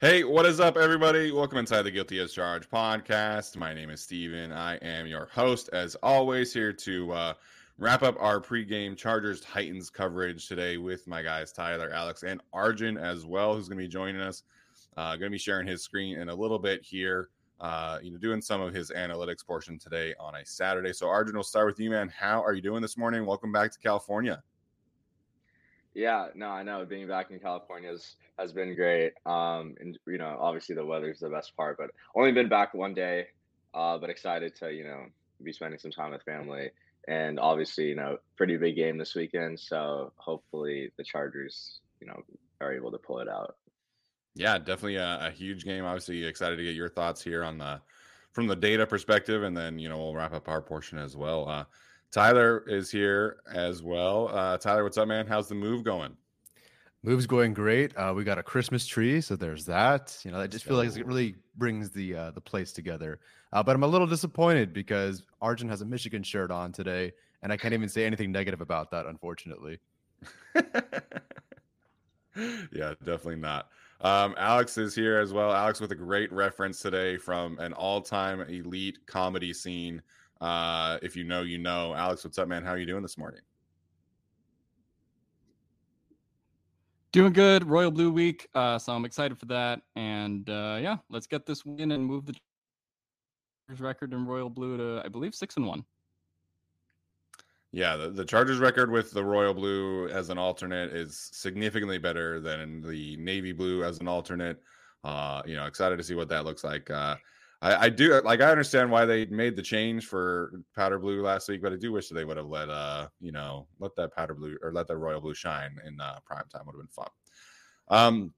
Hey, what is up, everybody? Welcome inside the Guilty as Charged podcast. My name is Steven. I am your host, as always, here to uh, wrap up our pregame Chargers Titans coverage today with my guys Tyler, Alex, and Arjun as well, who's going to be joining us. Uh, going to be sharing his screen in a little bit here. Uh, you know, doing some of his analytics portion today on a Saturday. So, Arjun, we'll start with you, man. How are you doing this morning? Welcome back to California. Yeah, no, I know being back in California has, has been great. Um, and you know, obviously the weather's the best part, but only been back one day. Uh, but excited to you know be spending some time with family, and obviously you know pretty big game this weekend. So hopefully the Chargers you know are able to pull it out. Yeah, definitely a, a huge game. Obviously excited to get your thoughts here on the from the data perspective, and then you know we'll wrap up our portion as well. Uh, Tyler is here as well. Uh, Tyler, what's up, man? How's the move going? Move's going great. Uh, we got a Christmas tree, so there's that. You know, I just feel like it really brings the uh, the place together. Uh, but I'm a little disappointed because Arjun has a Michigan shirt on today, and I can't even say anything negative about that, unfortunately. yeah, definitely not. Um, Alex is here as well. Alex with a great reference today from an all-time elite comedy scene uh, if you know, you know. Alex, what's up, man? How are you doing this morning? Doing good. Royal Blue Week. Uh, so I'm excited for that. And uh, yeah, let's get this win and move the record in Royal Blue to, I believe, six and one. Yeah, the, the Chargers record with the Royal Blue as an alternate is significantly better than the Navy Blue as an alternate. Uh, you know, excited to see what that looks like. Uh, I, I, do like I understand why they made the change for powder blue last week, but I do wish that they would have let uh you know let that powder blue or let that royal blue shine in uh, prime time would have been fun. Um,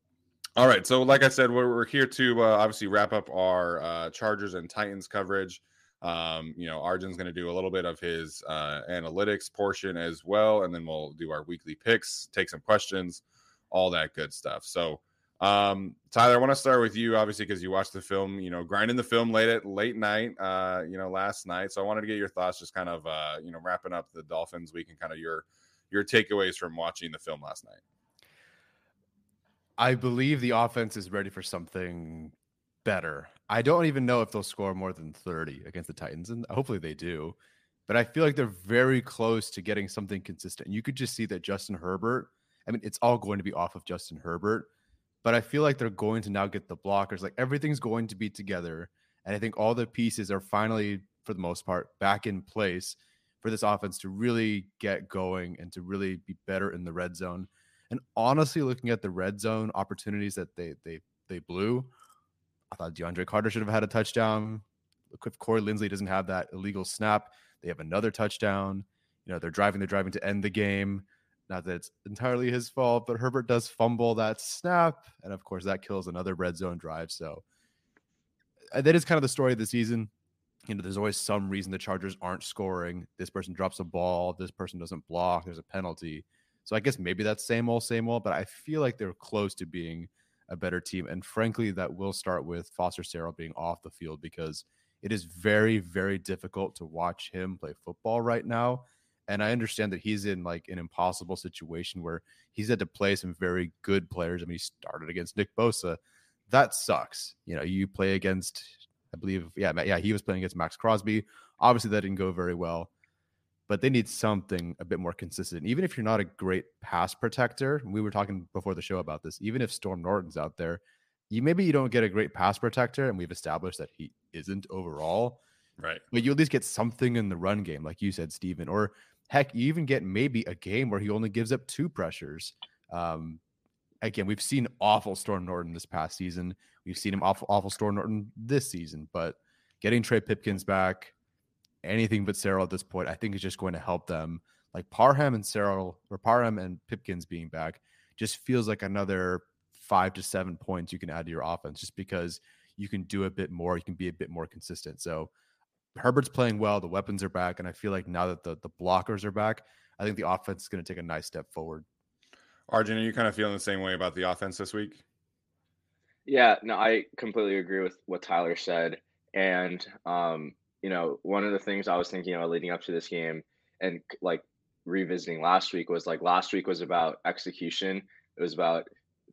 all right, so like I said, we're, we're here to uh, obviously wrap up our uh, Chargers and Titans coverage. Um, you know, Arjun's going to do a little bit of his uh, analytics portion as well, and then we'll do our weekly picks, take some questions, all that good stuff. So um, Tyler, I want to start with you, obviously, because you watched the film, you know, grinding the film late at late night, uh, you know, last night. So I wanted to get your thoughts, just kind of, uh, you know, wrapping up the Dolphins week and kind of your your takeaways from watching the film last night. I believe the offense is ready for something better. I don't even know if they'll score more than 30 against the Titans, and hopefully they do. But I feel like they're very close to getting something consistent. You could just see that Justin Herbert, I mean, it's all going to be off of Justin Herbert but I feel like they're going to now get the blockers. Like everything's going to be together. And I think all the pieces are finally, for the most part, back in place for this offense to really get going and to really be better in the red zone. And honestly, looking at the red zone opportunities that they they they blew, I thought DeAndre Carter should have had a touchdown. If Corey Linsley doesn't have that illegal snap, they have another touchdown. You know, they're driving, they're driving to end the game. Not that it's entirely his fault, but Herbert does fumble that snap. And of course, that kills another red zone drive. So uh, that is kind of the story of the season. You know, there's always some reason the Chargers aren't scoring. This person drops a ball, this person doesn't block, there's a penalty. So I guess maybe that's same old, same old, but I feel like they're close to being a better team. And frankly, that will start with Foster Sarell being off the field because it is very, very difficult to watch him play football right now. And I understand that he's in like an impossible situation where he's had to play some very good players. I mean, he started against Nick Bosa. That sucks. You know, you play against, I believe, yeah, yeah, he was playing against Maxx Crosby. Obviously, that didn't go very well, but they need something a bit more consistent. Even if you're not a great pass protector, we were talking before the show about this. Even if Storm Norton's out there, you maybe you don't get a great pass protector, and we've established that he isn't overall. Right. But you at least get something in the run game, like you said, Steven, or Heck, you even get maybe a game where he only gives up two pressures. Um, again, we've seen awful Storm Norton this past season. We've seen him awful, awful Storm Norton this season. But getting Trey Pipkins back, anything but Sarell at this point, I think is just going to help them. Like Parham and Sarell, or Parham and Pipkins being back, just feels like another five to seven points you can add to your offense, just because you can do a bit more, you can be a bit more consistent. So Herbert's playing well. The weapons are back, and I feel like now that the the blockers are back, I think the offense is going to take a nice step forward. Arjun, are you kind of feeling the same way about the offense this week? Yeah, no, I completely agree with what Tyler said. And um, you know, one of the things I was thinking about leading up to this game and like revisiting last week was like last week was about execution. It was about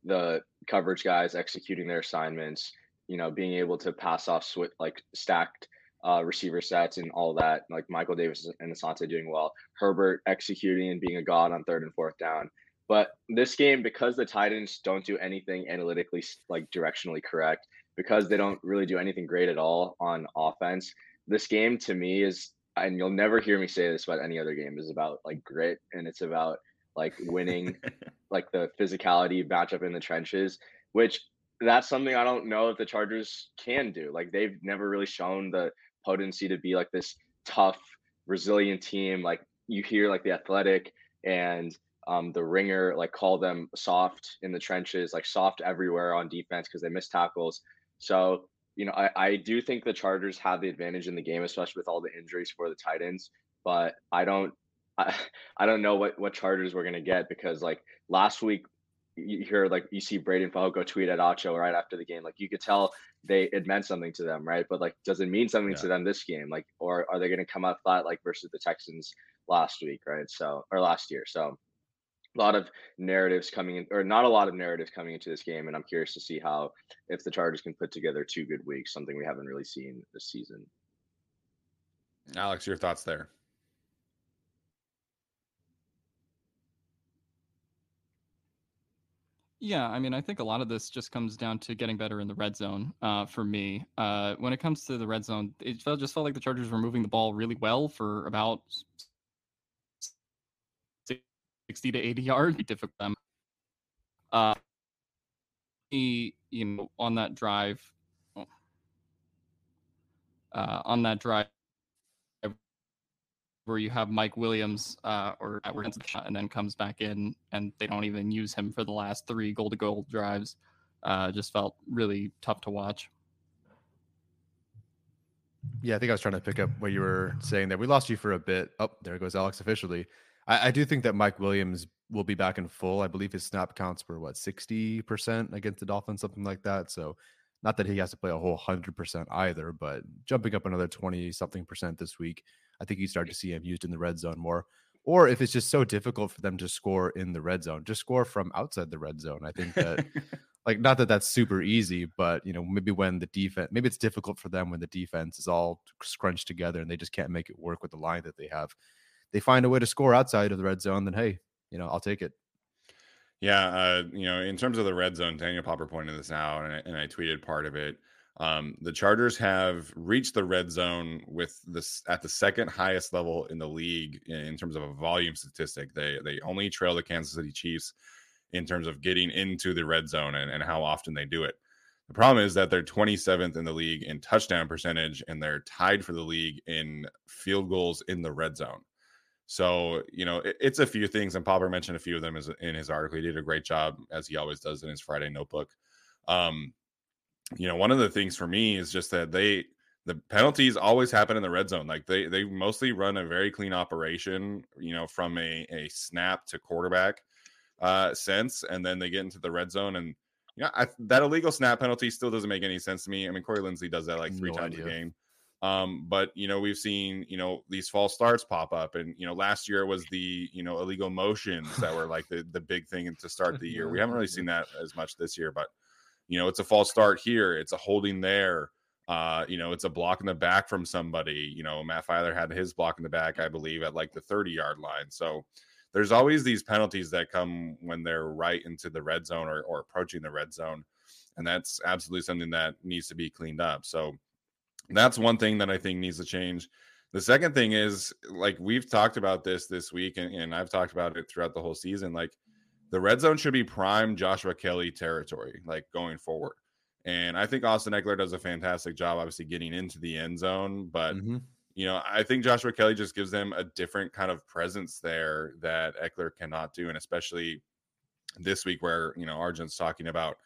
the coverage guys executing their assignments, you know, being able to pass off sw- like stacked uh, receiver sets and all that, like Michael Davis and Asante doing well, Herbert executing and being a god on third and fourth down. But this game, because the Titans don't do anything analytically like directionally correct, because they don't really do anything great at all on offense, this game to me is, and you'll never hear me say this about any other game, is about like grit and it's about like winning, like the physicality matchup in the trenches, which that's something I don't know if the Chargers can do. Like they've never really shown the potency to be like this tough, resilient team. Like you hear like the athletic and um, the ringer like call them soft in the trenches, like soft everywhere on defense because they miss tackles. So you know, I, I do think the Chargers have the advantage in the game, especially with all the injuries for the Titans. But I don't, I, I don't know what what Chargers we're gonna get because like last week you hear like you see Breiden Fehoko tweet at Acho right after the game. Like you could tell they it meant something to them, right? But like, does it mean something yeah. to them this game? Like, or are they going to come out flat like versus the Texans last week, right? So or last year. So a lot of narratives coming in, or not a lot of narratives coming into this game, and I'm curious to see how if the Chargers can put together two good weeks, something we haven't really seen this season. Alex, your thoughts there? Yeah, I mean, I think a lot of this just comes down to getting better in the red zone. Uh, for me, uh, when it comes to the red zone, it felt, just felt like the Chargers were moving the ball really well for about sixty to eighty yards. Difficult them. Uh, he, you know, on that drive, oh, uh, on that drive, where you have Mike Williams uh, or and then comes back in and they don't even use him for the last three goal to goal drives. Uh, just felt really tough to watch. Yeah, I think I was trying to pick up what you were saying there. We lost you for a bit. Oh, there goes Alex officially. I, I do think that Mike Williams will be back in full. I believe his snap counts were what 60% against the Dolphins, something like that. So not that he has to play a whole 100% either, but jumping up another 20 something percent this week I think you start to see him used in the red zone more. Or if it's just so difficult for them to score in the red zone, just score from outside the red zone. I think that, like, not that that's super easy, but you know, maybe when the defense, maybe it's difficult for them when the defense is all scrunched together and they just can't make it work with the line that they have. They find a way to score outside of the red zone, then hey, you know, I'll take it. Yeah, uh, you know, in terms of the red zone, Daniel Popper pointed this out, and I, and I tweeted part of it. Um, the Chargers have reached the red zone with this at the second highest level in the league in, in terms of a volume statistic. They they only trail the Kansas City Chiefs in terms of getting into the red zone and, and how often they do it. The problem is that they're 27th in the league in touchdown percentage and they're tied for the league in field goals in the red zone. So, you know, it, it's a few things, and Popper mentioned a few of them in his article. He did a great job, as he always does in his Friday notebook. Um, you know, one of the things for me is just that they the penalties always happen in the red zone. Like they they mostly run a very clean operation, you know, from a, a snap to quarterback uh sense, and then they get into the red zone and yeah, I, that illegal snap penalty still doesn't make any sense to me. I mean, Corey Linsley does that like three no times idea. a game. Um, but you know, we've seen you know these false starts pop up, and you know, last year was the you know illegal motions that were like the the big thing to start the year. We haven't really seen that as much this year, but you know, it's a false start here, it's a holding there. Uh, you know, it's a block in the back from somebody. You know, Matt Feiler had his block in the back, I believe, at like the 30 yard line. So there's always these penalties that come when they're right into the red zone or, or approaching the red zone. And that's absolutely something that needs to be cleaned up. So that's one thing that I think needs to change. The second thing is like we've talked about this this week, and, and I've talked about it throughout the whole season. Like the red zone should be prime Joshua Kelley territory, like going forward. And I think Austin Ekeler does a fantastic job, obviously getting into the end zone. But mm-hmm you know, I think Joshua Kelley just gives them a different kind of presence there that Ekeler cannot do. And especially this week where, you know, Arjun's talking about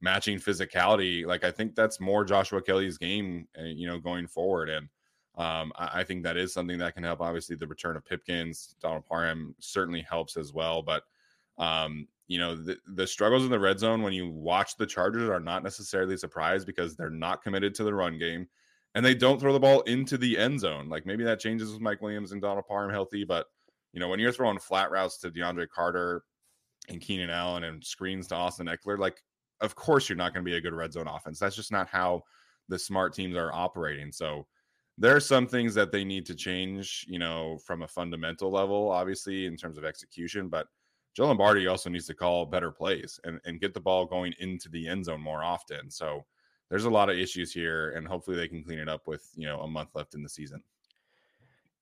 matching physicality. Like, I think that's more Joshua Kelley's game, uh, you know, going forward. And um, I, I, think that is something that can help. Obviously, the return of Pipkins, Donald Parham certainly helps as well. But, um, you know, the, the struggles in the red zone when you watch the Chargers are not necessarily surprised because they're not committed to the run game and they don't throw the ball into the end zone. Like maybe that changes with Mike Williams and Donald Parham healthy, but you know, when you're throwing flat routes to DeAndre Carter and Keenan Allen and screens to Austin Ekeler, like of course you're not going to be a good red zone offense. That's just not how the smart teams are operating. So there are some things that they need to change, you know, from a fundamental level, obviously, in terms of execution. But Joe Lombardi also needs to call better plays and, and get the ball going into the end zone more often. So there's a lot of issues here, and hopefully they can clean it up with you know a month left in the season.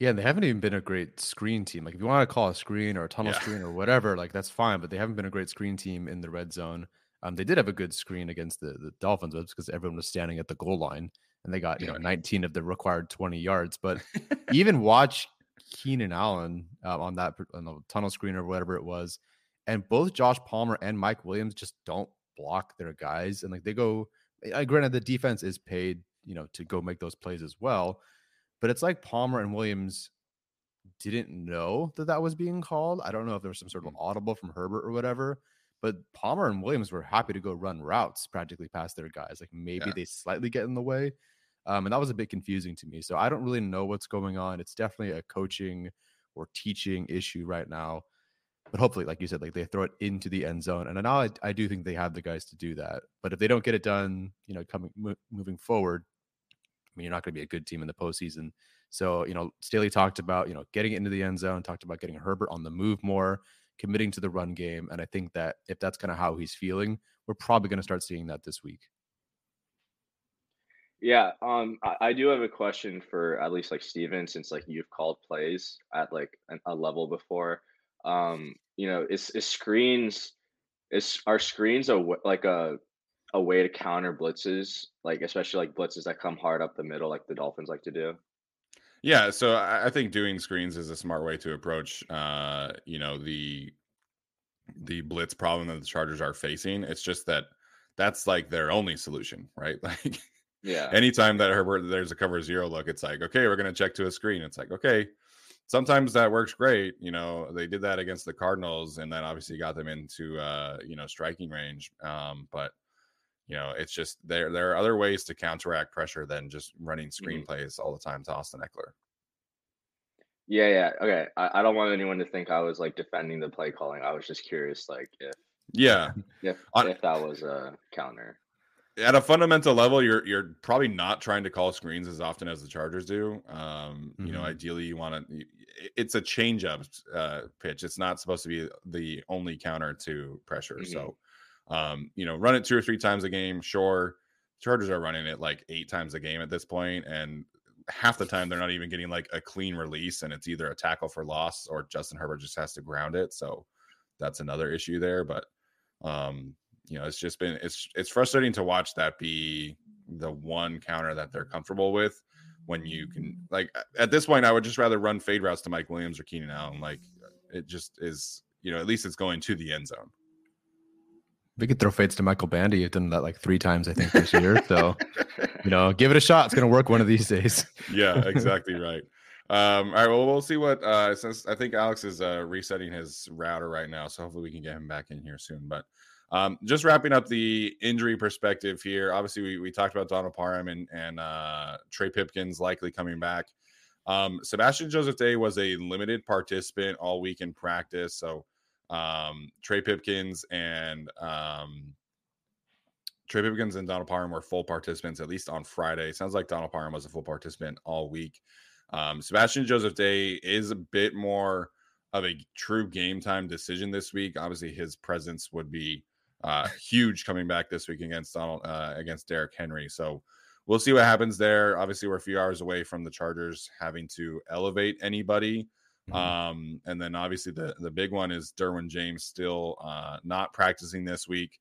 Yeah, and they haven't even been a great screen team. Like if you want to call a screen or a tunnel yeah. screen or whatever, like that's fine. But they haven't been a great screen team in the red zone. Um, they did have a good screen against the, the Dolphins because everyone was standing at the goal line and they got you yeah. know 19 of the required 20 yards. But even watch Keenan Allen uh, on that on the tunnel screen or whatever it was, and both Josh Palmer and Mike Williams just don't block their guys, and like they go uh, granted, the defense is paid, you know, to go make those plays as well. But it's like Palmer and Williams didn't know that that was being called. I don't know if there was some sort of mm. audible from Herbert or whatever. But Palmer and Williams were happy to go run routes practically past their guys. Like maybe yeah. they slightly get in the way. Um, and that was a bit confusing to me. So I don't really know what's going on. It's definitely a coaching or teaching issue right now but hopefully, like you said, like they throw it into the end zone. And now I, I do think they have the guys to do that. But if they don't get it done, you know, coming mo- moving forward, I mean, you're not going to be a good team in the postseason. So, you know, Staley talked about, you know, getting it into the end zone, talked about getting Herbert on the move more, committing to the run game. And I think that if that's kind of how he's feeling, we're probably going to start seeing that this week. Yeah, um, I, I do have a question for at least like Steven, since like you've called plays at like an, a level before. Um you know is is screens is are screens a like a a way to counter blitzes? Like especially like blitzes that come hard up the middle like the dolphins like to do? Yeah so i think doing screens is a smart way to approach uh you know the the blitz problem that the chargers are facing. It's just that that's like their only solution right? Like yeah anytime that herbert there's a cover zero look it's like okay we're going to check to a screen it's like okay sometimes that works great. You know, they did that against the Cardinals, and then obviously got them into uh, you know striking range. Um, but you know, it's just there. There are other ways to counteract pressure than just running screen mm-hmm. plays all the time to Austin Ekeler. Yeah, yeah, okay. I, I don't want anyone to think I was like defending the play calling. I was just curious, like if yeah, if if that was a counter at a fundamental level, you're you're probably not trying to call screens as often as the Chargers do. Um, mm-hmm. You know, mm-hmm. ideally, you want to. It's a change up uh, pitch. It's not supposed to be the only counter to pressure. Mm-hmm. So, um, you know, run it two or three times a game, sure. Chargers are running it like eight times a game at this point, and half the time they're not even getting like a clean release, and it's either a tackle for loss or Justin Herbert just has to ground it. So that's another issue there. But um, you know, it's just been it's it's frustrating to watch that be the one counter that they're comfortable with when you can like at this point I would just rather run fade routes to Mike Williams or Keenan Allen. Like it just is, you know, at least it's going to the end zone. We could throw fades to Michael Bandy. You've done that like three times, I think, this year. So, you know, give it a shot. It's going to work one of these days. yeah, exactly right. Um, all right, well, we'll see what uh since I think Alex is uh resetting his router right now, so hopefully we can get him back in here soon. But um, just wrapping up the injury perspective here. Obviously, we, we talked about Donald Parham and and uh, Trey Pipkins likely coming back. Um, Sebastian Joseph Day was a limited participant all week in practice, so um, Trey Pipkins and um, Trey Pipkins and Donald Parham were full participants at least on Friday. Sounds like Donald Parham was a full participant all week. Um, Sebastian Joseph Day is a bit more of a true game time decision this week. Obviously, his presence would be uh, huge coming back this week against Donald uh, against Derrick Henry. So we'll see what happens there. Obviously, we're a few hours away from the Chargers having to elevate anybody. Mm-hmm. Um, and then obviously the the big one is Derwin James still uh, not practicing this week.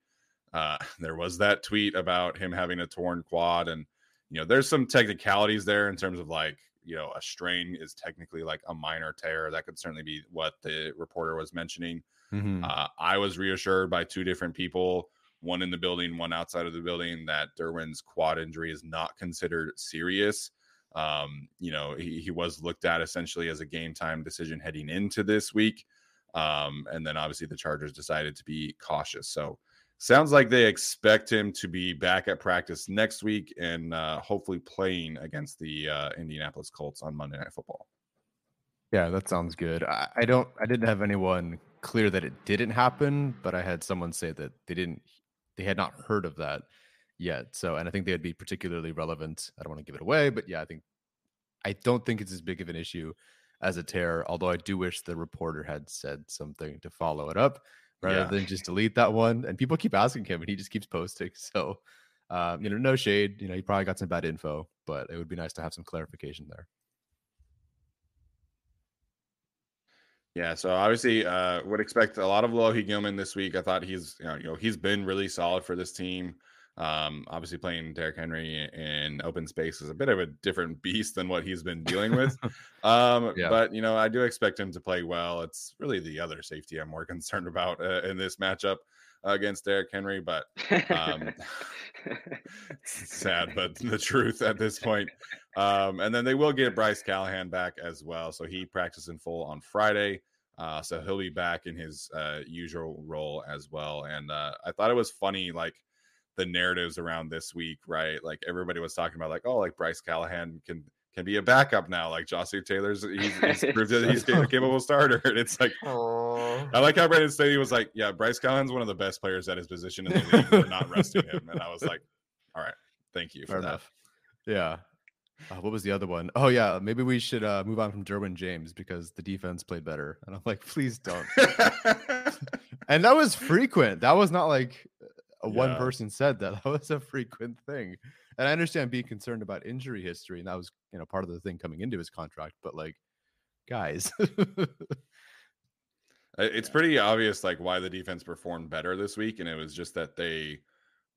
Uh, there was that tweet about him having a torn quad, and you know there's some technicalities there in terms of like you know a strain is technically like a minor tear. That could certainly be what the reporter was mentioning. Mm-hmm. Uh, I was reassured by two different people, one in the building, one outside of the building, that Derwin's quad injury is not considered serious. Um, you know, he, he was looked at essentially as a game time decision heading into this week. Um, and then obviously the Chargers decided to be cautious. So sounds like they expect him to be back at practice next week and uh, hopefully playing against the uh, Indianapolis Colts on Monday Night Football. Yeah, that sounds good. I, I don't. I didn't have anyone clear that it didn't happen, but I had someone say that they didn't. They had not heard of that yet. So, and I think they'd be particularly relevant. I don't want to give it away, but yeah, I think I don't think it's as big of an issue as a tear. Although I do wish the reporter had said something to follow it up rather yeah. than just delete that one. And people keep asking him, and he just keeps posting. So, um, you know, no shade. You know, he probably got some bad info, but it would be nice to have some clarification there. Yeah, so obviously, uh, would expect a lot of Alohi Gilman this week. I thought he's, you know, you know, he's been really solid for this team. Um, obviously, playing Derrick Henry in open space is a bit of a different beast than what he's been dealing with. um, yeah. But you know, I do expect him to play well. It's really the other safety I'm more concerned about uh, in this matchup against Derrick Henry. But um, sad, but the truth at this point. Um, and then they will get Bryce Callahan back as well. So he practiced in full on Friday. Uh, so he'll be back in his uh, usual role as well. And uh, I thought it was funny, like the narratives around this week, right? Like everybody was talking about, like, oh, like Bryce Callahan can can be a backup now. Like Ja'Sir Taylor's, he's, he's proved that he's a capable starter. And it's like, Aww. I like how Brandon Staley was like, yeah, Bryce Callahan's one of the best players at his position in the league. We're not resting him. And I was like, all right, thank you for Fair that. Enough. Yeah. Uh, what was the other one? Oh yeah, maybe we should uh, move on from Derwin James because the defense played better. And I'm like, please don't. and that was frequent. That was not like a yeah. one person said that. That was a frequent thing. And I understand being concerned about injury history, and that was you know part of the thing coming into his contract. But like, guys. it's pretty obvious like why the defense performed better this week and it was just that they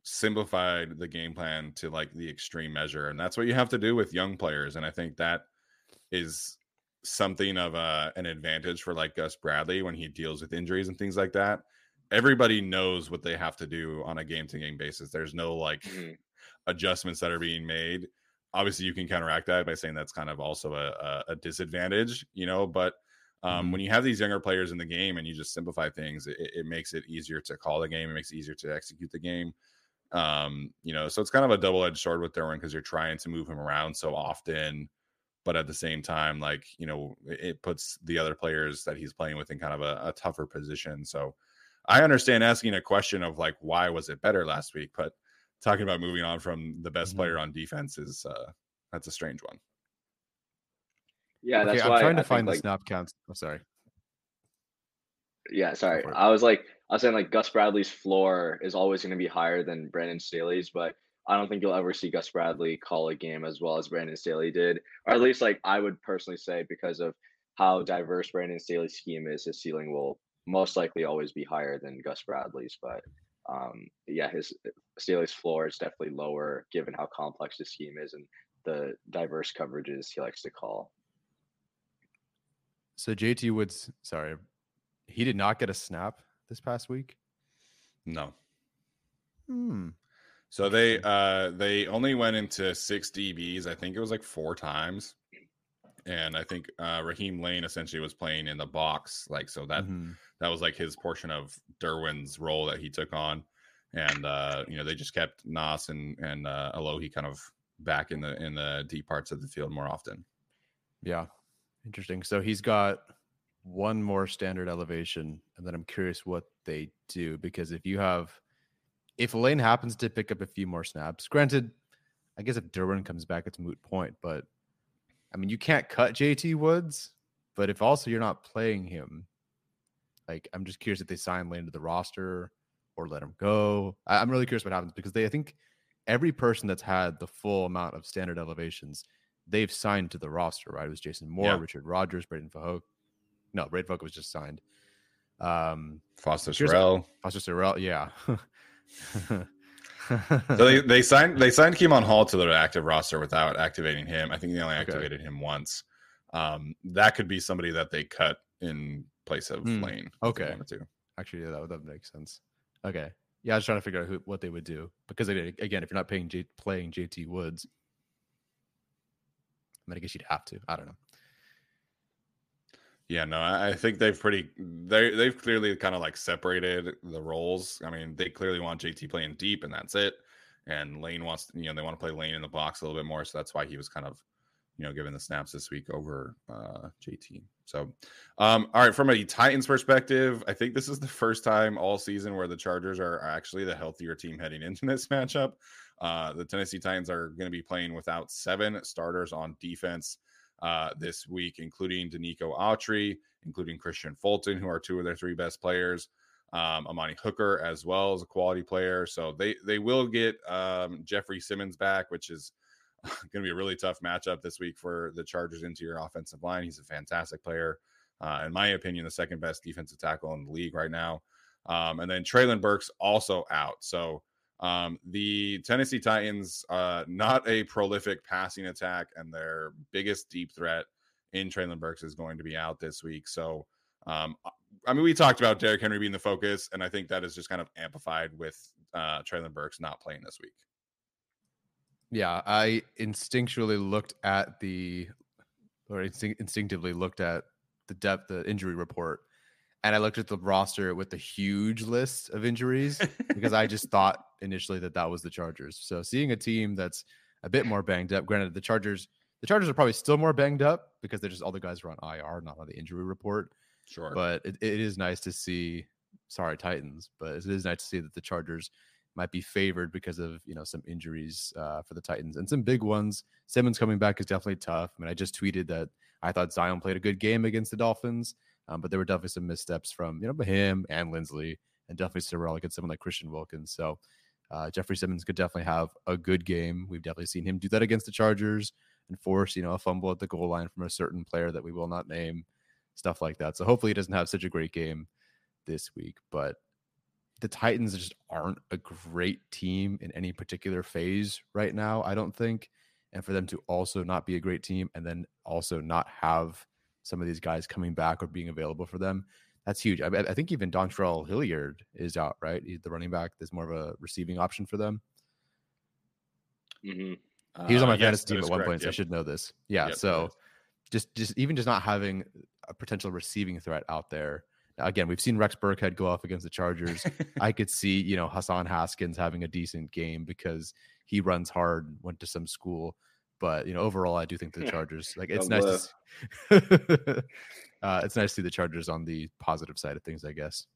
simplified the game plan to like the extreme measure and that's what you have to do with young players and i think that is something of a, an advantage for like gus bradley when he deals with injuries and things like that everybody knows what they have to do on a game to game basis there's no like mm-hmm. adjustments that are being made obviously you can counteract that by saying that's kind of also a, a disadvantage you know but um, mm-hmm. when you have these younger players in the game and you just simplify things it, it, makes it easier to call the game it makes it easier to execute the game um, you know, so it's kind of a double edged sword with Derwin because you're trying to move him around so often, but at the same time, like, you know, it puts the other players that he's playing with in kind of a, a tougher position. So I understand asking a question of like, why was it better last week? But talking about moving on from the best mm-hmm. player on defense is uh that's a strange one. Yeah, that's okay, I'm trying to I find the like, snap counts. I'm oh, sorry. Yeah, sorry. I was like, I was saying like Gus Bradley's floor is always going to be higher than Brandon Staley's, but I don't think you'll ever see Gus Bradley call a game as well as Brandon Staley did, or at least like I would personally say because of how diverse Brandon Staley's scheme is, his ceiling will most likely always be higher than Gus Bradley's. But um, yeah, his Staley's floor is definitely lower given how complex his scheme is and the diverse coverages he likes to call. So JT Woods, sorry, he did not get a snap this past week. No. Hmm. So they uh they only went into six DBs. I think it was like four times. And I think uh Raheem Layne essentially was playing in the box. Like so that Mhm. that was like his portion of Derwin's role that he took on. And uh, you know, they just kept Nas and and uh Alohi kind of back in the in the deep parts of the field more often. Yeah. Interesting. So he's got one more standard elevation, and then I'm curious what they do because if you have, if Layne happens to pick up a few more snaps, granted, I guess if Derwin comes back, it's moot point, but I mean, you can't cut JT Woods, but if also you're not playing him, like I'm just curious if they sign Layne to the roster or let him go. I, I'm really curious what happens because they, I think every person that's had the full amount of standard elevations they've signed to the roster, right? It was Jason Moore, Yeah. Richard Rogers, Breiden Fehoko. No, Breiden Fehoko was just signed. Um, Foster Sarell. Foster Sarell, yeah. So they, they signed they signed Kemon Hall to their active roster without activating him. I think they only Okay. activated him once. Um, that could be somebody that they cut in place of Hmm, Layne. okay. Actually, yeah, that would that would make sense. Okay, yeah, I was trying to figure out who, what they would do because again, if you're not paying J, playing JT Woods, I mean, I guess you'd have to. I don't know. Yeah, no, I think they've pretty they they've clearly kind of like separated the roles. I mean, they clearly want JT playing deep, and that's it. And Layne wants, you know, they want to play Layne in the box a little bit more, so that's why he was kind of, you know, given the snaps this week over uh, JT. So, um, all right, from a Titans perspective, I think this is the first time all season where the Chargers are actually the healthier team heading into this matchup. Uh, the Tennessee Titans are going to be playing without seven starters on defense uh, this week, including Denico Autry, including Kristian Fulton, who are two of their three best players. Um, Amani Hooker as well as a quality player. So they they will get um, Jeffrey Simmons back, which is going to be a really tough matchup this week for the Chargers into your offensive line. He's a fantastic player, uh, in my opinion, the second best defensive tackle in the league right now. Um, and then Treylon Burks also out. So um, the Tennessee Titans, uh, not a prolific passing attack, and their biggest deep threat in Treylon Burks is going to be out this week. So, um, I mean, we talked about Derrick Henry being the focus, and I think that is just kind of amplified with uh, Treylon Burks not playing this week. Yeah, I instinctually looked at the, or instinct, instinctively looked at the depth, the injury report, and I looked at the roster with the huge list of injuries because I just thought initially that that was the Chargers. So seeing a team that's a bit more banged up, granted the Chargers, the Chargers are probably still more banged up because they're just all the guys are on IR, not on the injury report. Sure. But it, it is nice to see. Sorry, Titans, but it is nice to see that the Chargers might be favored because of you know some injuries uh, for the Titans and some big ones. Simmons coming back is definitely tough. I mean, I just tweeted that I thought Zion played a good game against the Dolphins, um, but there were definitely some missteps from you know him and Linsley, and definitely Sarell against someone like Christian Wilkins. So uh, Jeffrey Simmons could definitely have a good game. We've definitely seen him do that against the Chargers and force you know a fumble at the goal line from a certain player that we will not name, stuff like that. So hopefully he doesn't have such a great game this week, but the Titans just aren't a great team in any particular phase right now, I don't think. And for them to also not be a great team and then also not have some of these guys coming back or being available for them, that's huge. I, I think even Dontrell Hilliard is out, right? He's the running back. There's more of a receiving option for them. hmm He was on Uh, my yes, fantasy that team is at one correct. point, so I should know this. Yeah. Yep, so is. just just even just not having a potential receiving threat out there. Again, we've seen Rex Burkhead go off against the Chargers. I could see, you know, Hassan Haskins having a decent game because he runs hard, went to some school. But you know, overall, I do think the Chargers like it's nice. To see, uh, it's nice to see the Chargers on the positive side of things, I guess.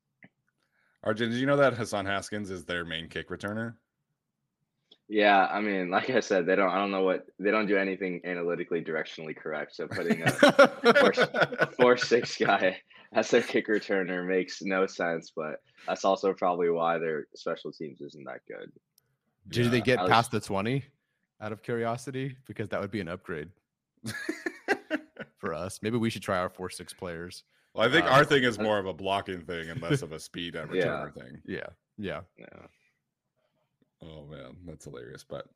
Arjun, did you know that Hassan Haskins is their main kick returner? Yeah, I mean, like I said, they don't. I don't know what they don't do anything analytically directionally correct. So putting a, a four six guy as their kick returner makes no sense. But that's also probably why their special teams isn't that good. Did they get I was- past the 20 out of curiosity? Because that would be an upgrade for us. Maybe we should try our four six players. well, I think Uh, our thing is more of a blocking thing and less of a speed at Yeah. returner thing. Yeah. Yeah. Yeah. Oh man, that's hilarious. But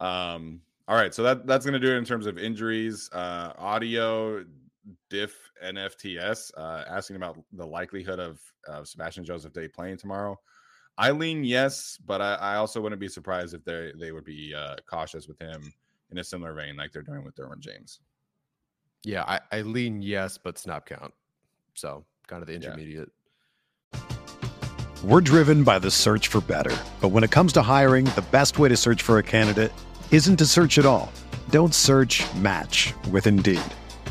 um, all right, so that that's gonna do it in terms of injuries. Uh, audio diff NFTS uh, asking about the likelihood of uh, Sebastian Joseph Day playing tomorrow. I lean yes, but I, I also wouldn't be surprised if they they would be uh, cautious with him in a similar vein like they're doing with Derwin James. Yeah. I, I lean yes, but snap count. So kind of the Yeah. intermediate. We're driven by the search for better. But when it comes to hiring, the best way to search for a candidate isn't to search at all. Don't search match with Indeed.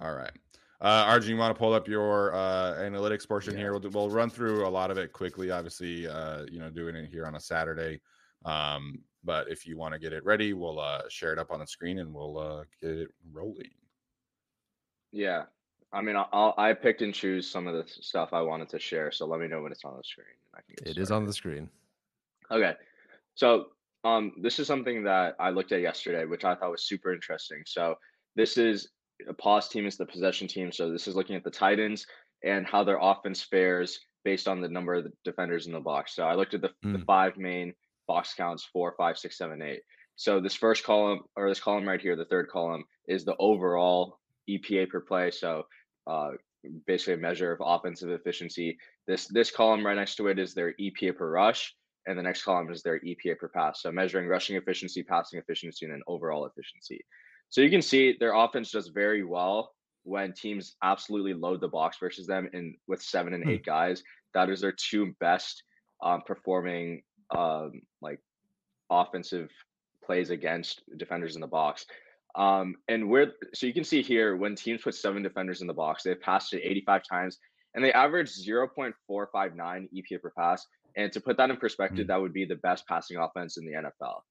All right. Uh, Arjun, you want to pull up your uh, analytics portion here? We'll, do, we'll run through a lot of it quickly. Obviously, uh, you know, doing it here on a Saturday. Um, but if you want to get it ready, we'll uh, share it up on the screen and we'll uh, get it rolling. Yeah. I mean, I'll, I'll picked and choose some of the stuff I wanted to share. So let me know when it's on the screen. and I can get It is started. on the screen. Okay. So um this is something that I looked at yesterday, which I thought was super interesting. So this is a pause team is the possession team. So this is looking at the Titans and how their offense fares based on the number of the defenders in the box. So I looked at the, the Mm. five main box counts, four, five, six, seven, eight. So this first column or this column right here, the third column is the overall EPA per play. So uh basically a measure of offensive efficiency. This this column right next to it is their EPA per rush and the next column is their EPA per pass. So measuring rushing efficiency, passing efficiency, and then overall efficiency. So you can see their offense does very well when teams absolutely load the box versus them in with seven and Hmm. eight guys. That is their two best um, performing um, like offensive plays against defenders in the box. Um, and where so you can see here when teams put seven defenders in the box, they've passed it 85 times and they average 0.459 EPA per pass. And to put that in perspective, Hmm. that would be the best passing offense in the NFL.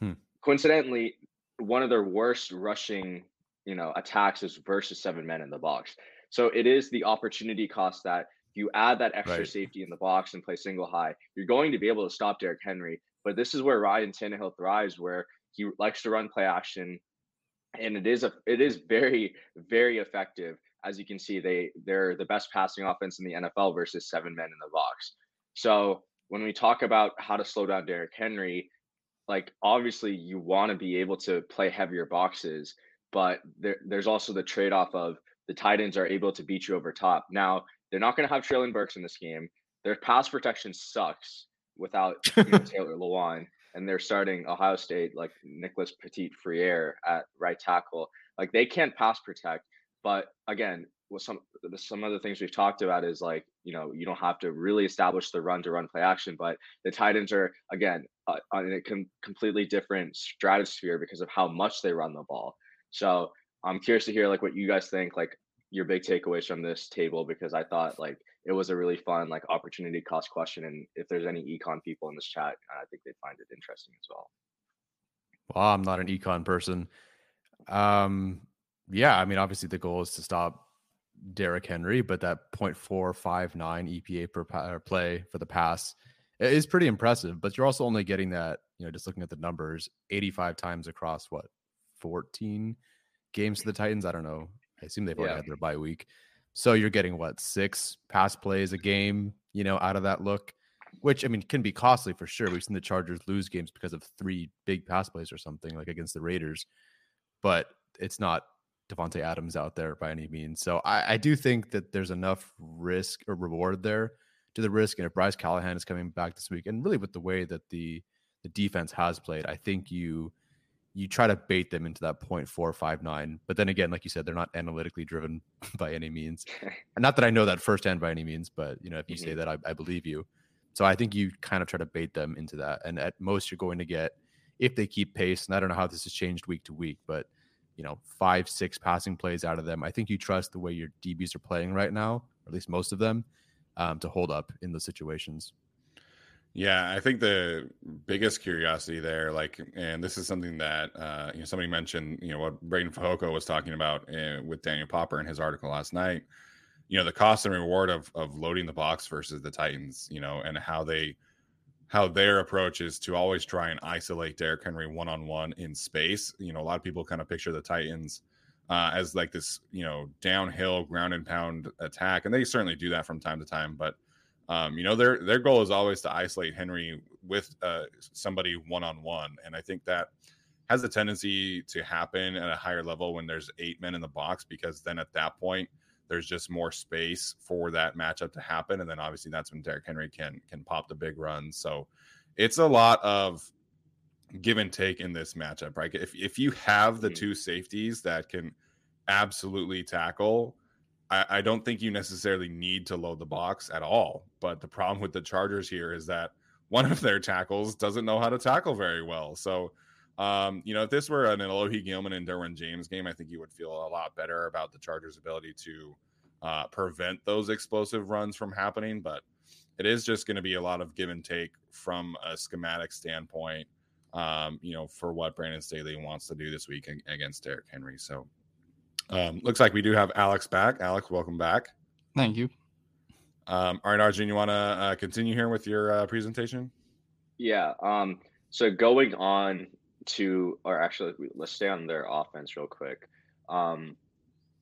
Hmm. Coincidentally, one of their worst rushing, you know, attacks is versus seven men in the box. So it is the opportunity cost that you add that extra Right. safety in the box and play single high, you're going to be able to stop Derrick Henry. But this is where Ryan Tannehill thrives, where he likes to run play action, and it is a it is very very effective. As you can see, they they're the best passing offense in the NFL versus seven men in the box. So when we talk about how to slow down Derrick Henry, like obviously you want to be able to play heavier boxes, but there, there's also the trade off of the Titans are able to beat you over top. Now they're not going to have Treylon Burks in this game. Their pass protection sucks without you know, Taylor Lewan, and they're starting Ohio State like Nicholas Petit Friere at right tackle. Like they can't pass protect, but again, with some some of the things we've talked about is like you know you don't have to really establish the run to run play action, but the Titans are again uh, on a com- completely different stratosphere because of how much they run the ball. So I'm curious to hear like what you guys think, like your big takeaways from this table, because I thought like it was a really fun like opportunity cost question, and if there's any econ people in this chat, I think they'd find it interesting as well. Well, I'm not an econ person. Um, yeah, I mean, obviously the goal is to stop Derrick Henry, but that 0.459 EPA per pa- play for the pass is pretty impressive. But you're also only getting that, you know, just looking at the numbers, 85 times across what 14 games to the Titans. I don't know. I assume they've already Yeah. had their bye week. So you're getting what six pass plays a game, you know, out of that look. which I mean can be costly for sure. We've seen the Chargers lose games because of three big pass plays or something like against the Raiders, but it's not Davante Adams out there by any means. So I, I, do think that there's enough risk or reward there to the risk. And if Bryce Callahan is coming back this week, and really with the way that the the defense has played, I think you you try to bait them into that 0.459. But then again, like you said, they're not analytically driven by any means. not that I know that firsthand by any means, but you know, if you mm-hmm. say that, I, I believe you. So I think you kind of try to bait them into that. And at most, you're going to get if they keep pace. And I don't know how this has changed week to week, but you know, five, six passing plays out of them. I think you trust the way your DBs are playing right now, or at least most of them, um, to hold up in those situations. Yeah, I think the biggest curiosity there, like, and this is something that uh, you know somebody mentioned, you know, what Breiden Fehoko was talking about uh, with Daniel Popper in his article last night. You know, the cost and reward of of loading the box versus the Titans, you know, and how they how their approach is to always try and isolate Derrick Henry one on one in space. You know, a lot of people kind of picture the Titans uh, as like this, you know, downhill ground and pound attack, and they certainly do that from time to time. But um, you know, their their goal is always to isolate Henry with uh, somebody one on one, and I think that has a tendency to happen at a higher level when there's eight men in the box, because then at that point there's just more space for that matchup to happen. And then obviously that's when Derrick Henry can can pop the big runs. So it's a lot of give and take in this matchup, right? If if you have the mm-hmm. two safeties that can absolutely tackle, I, I don't think you necessarily need to load the box at all. But the problem with the Chargers here is that one of their tackles doesn't know how to tackle very well. So um, you know, if this were an Alohi Gilman and Derwin James game, I think you would feel a lot better about the Chargers' ability to uh, prevent those explosive runs from happening. But it is just going to be a lot of give and take from a schematic standpoint, um, you know, for what Brandon Staley wants to do this week against Derrick Henry. So um, looks like we do have Alex back. Alex, welcome back. Thank you. Um, all right, Arjun, you want to uh, continue here with your uh, presentation? Yeah. Um, so going on to, or actually, let's stay on their offense real quick. Um,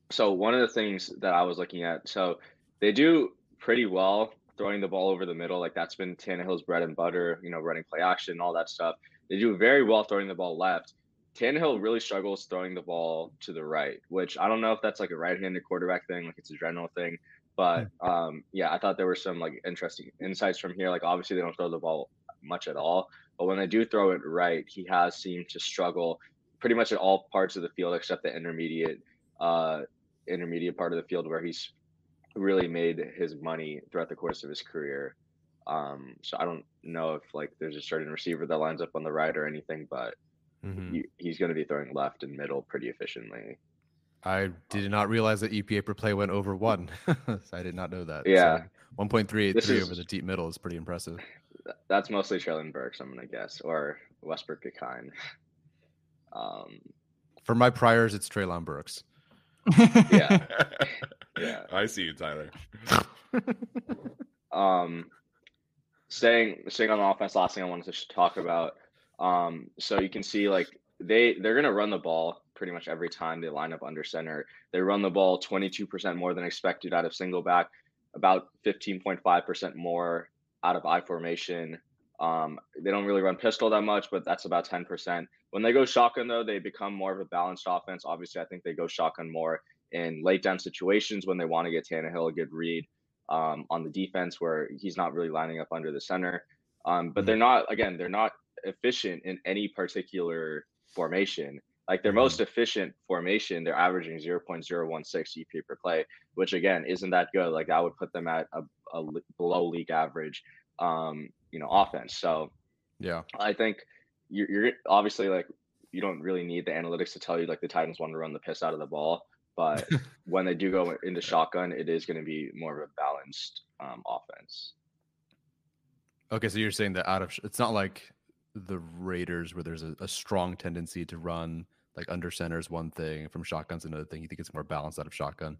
so one of the things that I was looking at, so they do pretty well throwing the ball over the middle. Like that's been Tannehill's bread and butter, you know, running play action, all that stuff. They do very well throwing the ball left. Tannehill really struggles throwing the ball to the right, which I don't know if that's like a right-handed quarterback thing, like it's a general thing. But hmm. um, yeah, I thought there were some like interesting insights from here. Like obviously they don't throw the ball much at all, but when they do throw it right, he has seemed to struggle pretty much at all parts of the field except the intermediate uh, intermediate part of the field where he's really made his money throughout the course of his career. Um, so I don't know if like there's a certain receiver that lines up on the right or anything, but mm-hmm. he, he's going to be throwing left and middle pretty efficiently. I did not realize that EPA per play went over one. so I did not know that. Yeah. So 1.383 over the deep middle is pretty impressive. That's mostly Treylon Burks, I'm going to guess, or Westbrook-Ikhine. Um, For my priors, it's Treylon Burks. yeah. yeah. I see you, Tyler. um, staying staying on the offense, last thing I wanted to talk about. Um, so you can see like they they're gonna run the ball pretty much every time they line up under center. They run the ball 22% more than expected out of single back, about 15.5% more out of I formation. Um, they don't really run pistol that much, but that's about 10%. When they go shotgun, though, they become more of a balanced offense. Obviously, I think they go shotgun more in late down situations when they want to get Tannehill a good read um, on the defense where he's not really lining up under the center. Um, but mm-hmm. they're not, again, they're not efficient in any particular formation. Like their mm-hmm. most efficient formation, they're averaging 0.016 EPA per play, which again isn't that good. Like that would put them at a, a below league average, um, you know, offense. So yeah, I think you're, you're obviously like you don't really need the analytics to tell you like the Titans want to run the piss out of the ball, but when they do go into shotgun, it is going to be more of a balanced um, offense. Okay, so you're saying that out of it's not like the Raiders where there's a, a strong tendency to run like under center is one thing, from shotguns another thing. You think it's more balanced out of shotgun?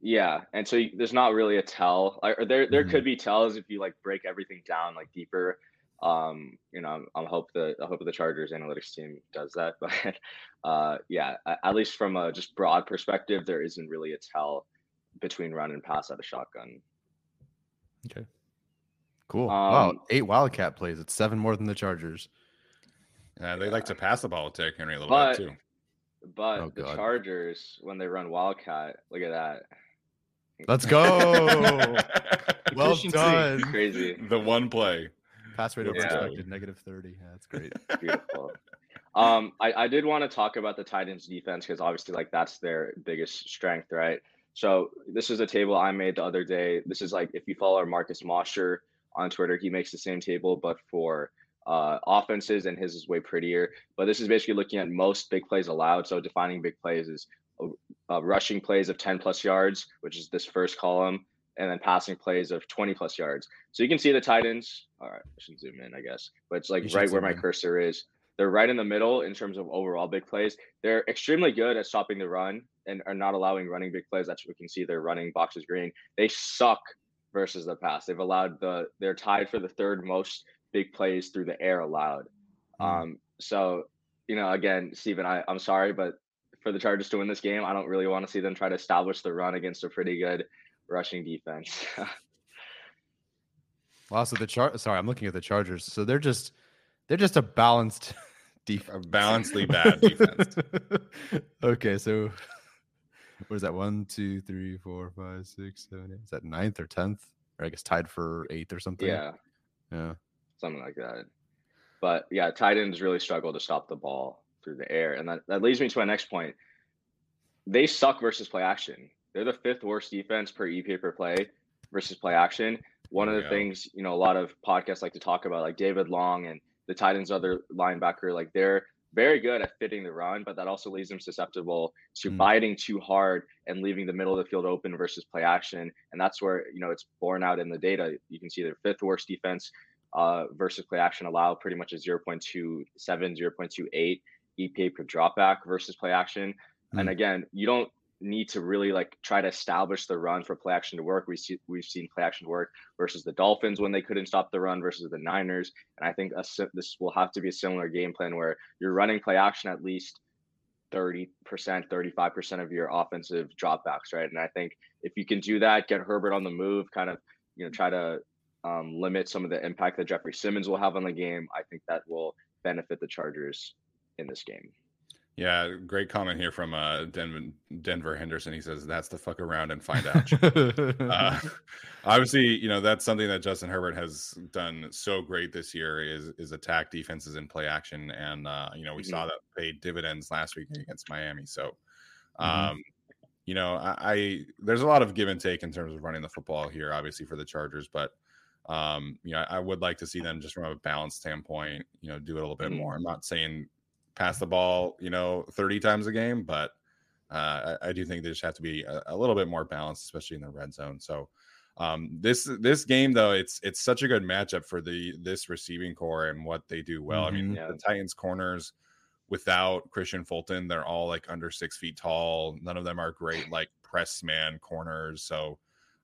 Yeah, and so you, there's not really a tell. Or there there mm-hmm. could be tells if you like break everything down like deeper. Um, you know, I hope the I hope the Chargers analytics team does that. But uh, yeah, at least from a just broad perspective, there isn't really a tell between run and pass out of shotgun. Okay. Cool. wow, Um, eight Wildcat plays. It's seven more than the Chargers. Uh, they like to pass the ball to Derrick Henry a little But- bit too. But Oh, the God. Chargers, when they run Wildcat, look at that. Let's go. well Efficiency. done. Crazy. the one play. Pass rate over Yeah. expected, negative 30. Yeah, that's great. Beautiful. um, I, I did want to talk about the Titans defense because obviously like that's their biggest strength, right? So this is a table I made the other day. This is like if you follow Marcus Mosher on Twitter, he makes the same table, but for uh, offenses, and his is way prettier. But this is basically looking at most big plays allowed. So defining big plays is uh, uh, rushing plays of 10 plus yards, which is this first column, and then passing plays of 20 plus yards. So you can see the Titans. All right, I should zoom in, I guess, but it's like right where my in. cursor is. They're right in the middle in terms of overall big plays. They're extremely good at stopping the run and are not allowing running big plays. That's what we can see. They're running boxes green. They suck versus the pass. They've allowed the. They're tied for the third most big plays through the air allowed. Hmm. Um. So you know, again, Steven, I, I'm sorry, but for the Chargers to win this game, I don't really want to see them try to establish the run against a pretty good rushing defense. Wow, so the chart. Sorry, I'm looking at the Chargers. So they're just they're just a balanced defense. A balancedly bad defense. okay, so what is that? One, two, three, four, five, six, seven, eight. Is that ninth or tenth? Or I guess tied for eighth or something. yeah, Yeah. Something like that. But yeah, tight ends really struggle to stop the ball through the air, and that, that leads me to my next point. They suck versus play action. They're the fifth worst defense per EPA per play versus play action. One of the go. things you know a lot of podcasts like to talk about, like David Long and the Titans' other linebacker, like they're very good at fitting the run, but that also leaves them susceptible to Mm. biting too hard and leaving the middle of the field open versus play action. And that's where you know it's borne out in the data. You can see their fifth worst defense uh, versus play action allow pretty much a 0.27, 0.28 EPA per dropback versus play action. And Mm. again, you don't need to really like try to establish the run for play action to work. We see we've seen play action work versus the Dolphins when they couldn't stop the run versus the Niners. And I think a, this will have to be a similar game plan where you're running play action at least 30%, 35% of your offensive dropbacks, right? And I think if you can do that, get Herbert on the move, kind of, you know, try to um, limit some of the impact that Jeffrey Simmons will have on the game, I think that will benefit the Chargers in this game. Yeah, great comment here from uh, Denver, Denver Henderson. He says, "That's the fuck around and find out." uh, obviously, you know that's something that Justin Herbert has done so great this year is is attack defenses in play action, and uh, you know we saw that paid dividends last week against Miami. So, Mhm. um, you know, I, I there's a lot of give and take in terms of running the football here, obviously for the Chargers, but um, you know, I, I would like to see them just from a balance standpoint, you know, do it a little bit Mhm. more. I'm not saying pass the ball, you know, 30 times a game, but uh, I, I do think they just have to be a, a little bit more balanced, especially in the red zone. So um, this this game though, it's it's such a good matchup for the this receiving corps and what they do well. I mean. Yeah. the Titans corners without Kristian Fulton, they're all like under six feet tall. None of them are great like press man corners. So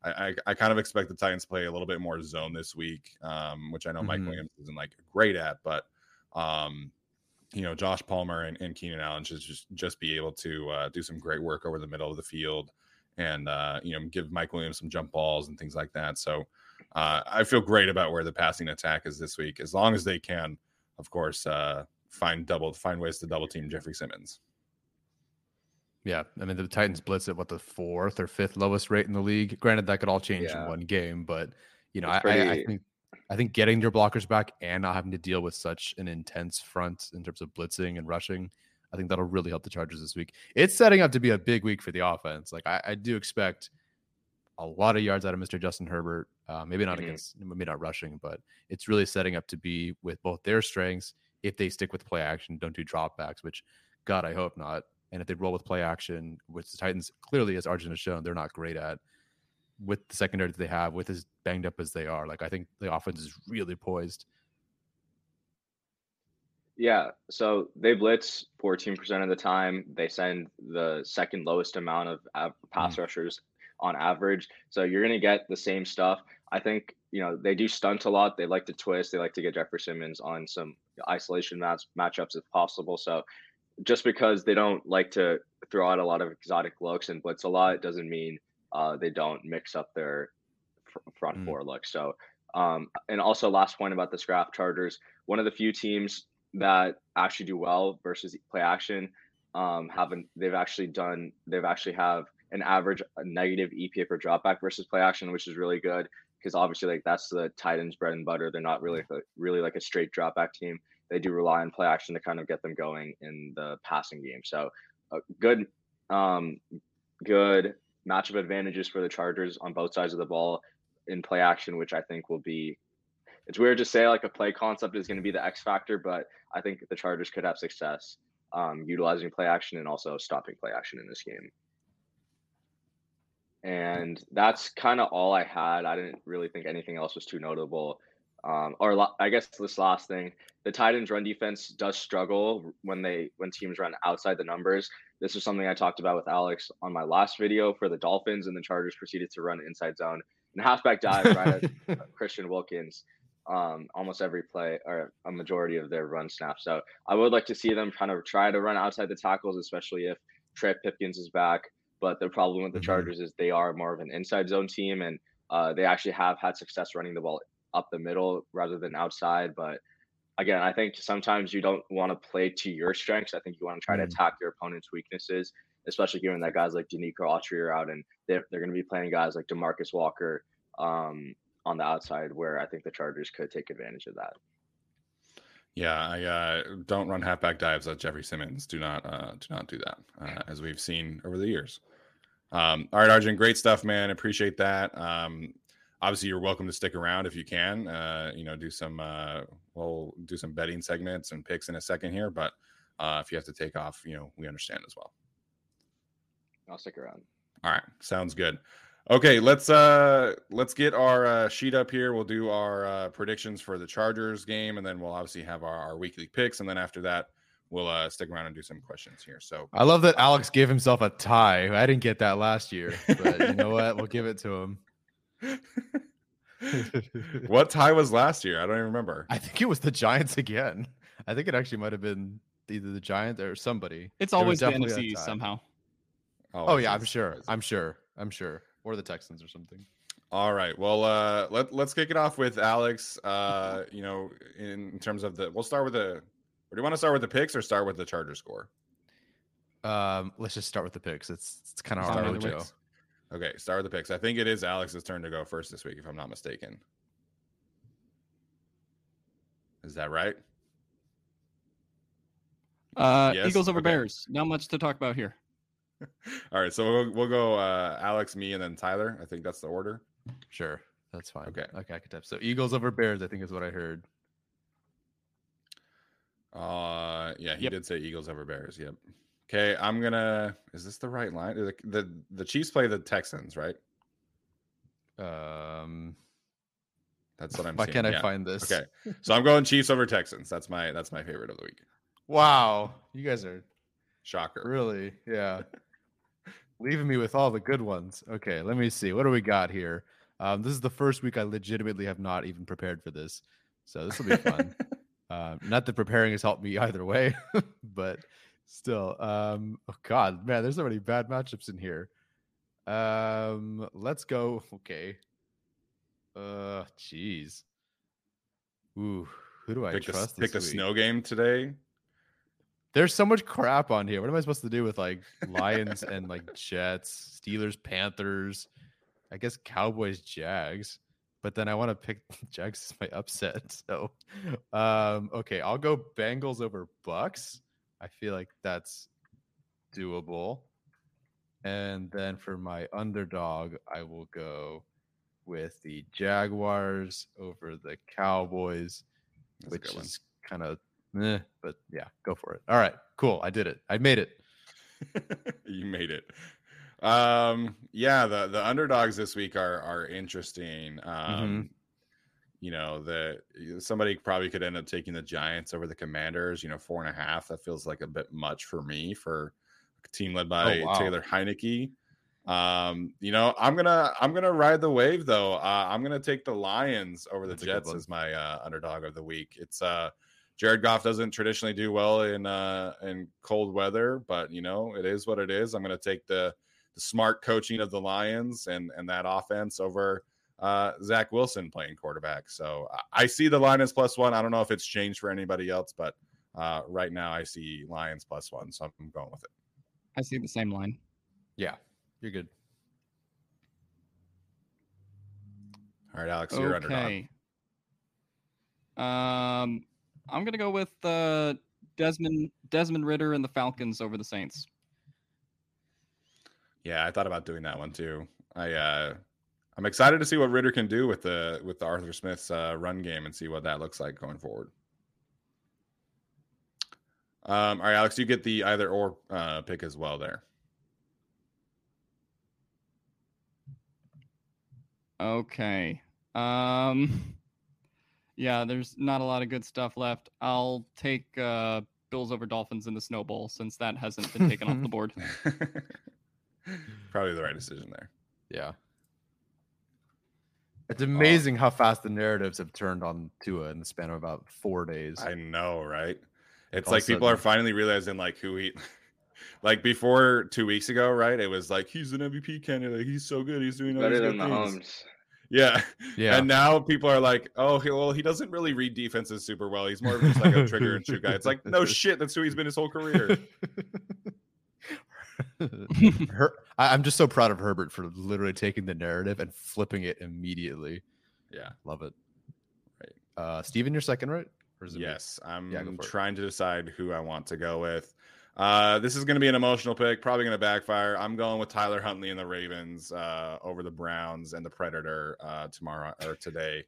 I, I, I kind of expect the Titans to play a little bit more zone this week, um, which I know Mike Mhm. Williams isn't like great at, but um, you know, Josh Palmer and, and Keenan Allen should just just be able to uh, do some great work over the middle of the field and uh, you know give Mike Williams some jump balls and things like that. So uh, I feel great about where the passing attack is this week, as long as they can, of course, uh, find double find ways to double team Jeffrey Simmons. Yeah, I mean the Titans blitz at what the fourth or fifth lowest rate in the league. Granted, that could all change in one game, but you know, I, It's I, I think I think getting your blockers back and not having to deal with such an intense front in terms of blitzing and rushing, I think that'll really help the Chargers this week. It's setting up to be a big week for the offense. Like I, I do expect a lot of yards out of Mr. Justin Herbert. Uh, maybe not Mhm. against, maybe not rushing, but it's really setting up to be with both their strengths. If they stick with play action, don't do dropbacks, which God, I hope not. And if they roll with play action, which the Titans clearly, as Arjun has shown, they're not great at, with the secondary that they have, with as banged up as they are, like I think the offense is really poised. Yeah, so they blitz 14% of the time. They send the second lowest amount of av- pass mm. rushers on average. So you're going to get the same stuff. I think, you know, they do stunt a lot. They like to twist. They like to get Jeffrey Simmons on some isolation match matchups if possible. So just because they don't like to throw out a lot of exotic looks and blitz a lot doesn't mean uh, they don't mix up their fr- front Mm. four looks. So Um, and also, last point about the scrap Chargers, one of the few teams that actually do well versus play action um, haven't they've actually done they've actually have an average negative EPA per dropback versus play action, which is really good because obviously like that's the Titans bread and butter. They're not really really like a straight dropback team. They do rely on play action to kind of get them going in the passing game. So uh, good um, good matchup advantages for the Chargers on both sides of the ball in play action, which I think will be. It's weird to say like a play concept is going to be the X factor, but I think the Chargers could have success um, utilizing play action and also stopping play action in this game. And that's kind of all I had. I didn't really think anything else was too notable. Um, or I guess this last thing, the Titans' run defense does struggle when they when teams run outside the numbers. This is something I talked about with Alex on my last video for the Dolphins, and the Chargers proceeded to run inside zone and halfback dive right at Christian Wilkins um, almost every play or a majority of their run snaps. So I would like to see them kind of try to run outside the tackles, especially if Trey Pipkins is back. But the problem with the mm-hmm. Chargers is they are more of an inside zone team, and uh, they actually have had success running the ball up the middle rather than outside. But again, I think sometimes you don't want to play to your strengths. I think you want to try mm-hmm. to attack your opponent's weaknesses, especially given that guys like Denico Autry are out and they're, they're going to be playing guys like Demarcus Walker, um, on the outside where I think the Chargers could take advantage of that. Yeah, I uh, don't run halfback dives at Jeffrey Simmons. Do not uh, do not do that, uh, as we've seen over the years. Um, all right, Arjun, great stuff, man. Appreciate that. Um, obviously, you're welcome to stick around if you can. Uh, you know, do some uh, we'll do some betting segments and picks in a second here, but uh, if you have to take off, you know, we understand as well. I'll stick around. All right, sounds good. Okay, let's uh let's get our uh, sheet up here. We'll do our uh, predictions for the Chargers game, and then we'll obviously have our, our weekly picks, and then after that, we'll uh, stick around and do some questions here. So I love that Alex gave himself a tie. I didn't get that last year, but you know what? We'll give it to him. what tie was last year? I don't even remember. I think it was the Giants again. I think it actually might have been either the Giants or somebody. It's always fantasy somehow. Oh, oh yeah, I'm sure. I'm sure. I'm sure or the Texans or something. All right. Well, uh, let let's kick it off with Alex. Uh, you know, in, in terms of the, we'll start with the. Or do you want to start with the picks or start with the Charger score? Um, let's just start with the picks. It's it's kind of hard, Joe. Okay, start with the picks. I think it is Alex's turn to go first this week, if I'm not mistaken. Is that right? Uh, yes? Eagles over okay. Bears. Not much to talk about here. All right, so we'll, we'll go uh, Alex, me, and then Tyler. I think that's the order. Sure, that's fine. Okay, okay, I can type. So Eagles over Bears, I think is what I heard. Uh, yeah, he yep. did say Eagles over Bears. Yep. Okay, I'm gonna. Is this the right line? The the, the Chiefs play the Texans, right? Um, that's what I'm. Why seeing. can't I find this? Okay, so I'm going Chiefs over Texans. That's my that's my favorite of the week. Wow, you guys are shocker. Really? Yeah leaving me with all the good ones. Okay, let me see. What do we got here? Um, this is the first week I legitimately have not even prepared for this, so this will be fun. uh, not that preparing has helped me either way, but still. Um, oh God, man, there's so many bad matchups in here. Um, let's go. Okay. Uh, jeez. Ooh, who do I pick trust? The, pick the snow game today. There's so much crap on here. What am I supposed to do with like Lions and like Jets, Steelers, Panthers? I guess Cowboys, Jags. But then I want to pick Jags as my upset. So, um, okay, I'll go Bengals over Bucks. I feel like that's doable. And then for my underdog, I will go with the Jaguars over the Cowboys, that's which is kind of Eh, but yeah, go for it. All right, cool. I did it. I made it. you made it. Um, yeah, the the underdogs this week are are interesting. Um, mm-hmm. You know, the somebody probably could end up taking the Giants over the Commanders. You know, four and a half. That feels like a bit much for me for a team led by oh, wow. Taylor Heinicke. Um, you know, I'm gonna I'm gonna ride the wave though. Uh, I'm gonna take the Lions over the That's Jets as my uh, underdog of the week. It's uh Jared Goff doesn't traditionally do well in uh, in cold weather, but you know it is what it is. I'm going to take the the smart coaching of the Lions and and that offense over uh, Zach Wilson playing quarterback. So I see the Lions plus one. I don't know if it's changed for anybody else, but uh, right now I see Lions plus one, so I'm going with it. I see the same line. Yeah, you're good. All right, Alex, you're underdog. Okay. Um, I'm gonna go with uh, Desmond Desmond Ridder and the Falcons over the Saints. Yeah, I thought about doing that one too. I uh I'm excited to see what Ridder can do with the with the Arthur Smith's uh, run game and see what that looks like going forward. Um, all right, Alex, you get the either or uh, pick as well there. Okay. Um yeah, there's not a lot of good stuff left. I'll take uh Bills over Dolphins in the snowball since that hasn't been taken off the board. Probably the right decision there. Yeah. It's oh. amazing how fast the narratives have turned on Tua in the span of about four days. I know, right? It's All like of a people are finally realizing like who he like before two weeks ago, right? It was like he's an MVP candidate. He's so good. He's doing all Better these than good things. Mahomes. Yeah. yeah. And now people are like, oh, he, well, he doesn't really read defenses super well. He's more of just like a trigger and shoot guy. It's like, no shit. That's who he's been his whole career. Her, I, I'm just so proud of Herbert for literally taking the narrative and flipping it immediately. Yeah. Love it. Right. Uh, Steven, you're second, right? Or is it me? Yes. I'm Yeah, go for it. trying to decide who I want to go with. Uh, this is going to be an emotional pick, probably going to backfire. I'm going with Tyler Huntley and the Ravens uh, over the Browns and the Predator uh, tomorrow or today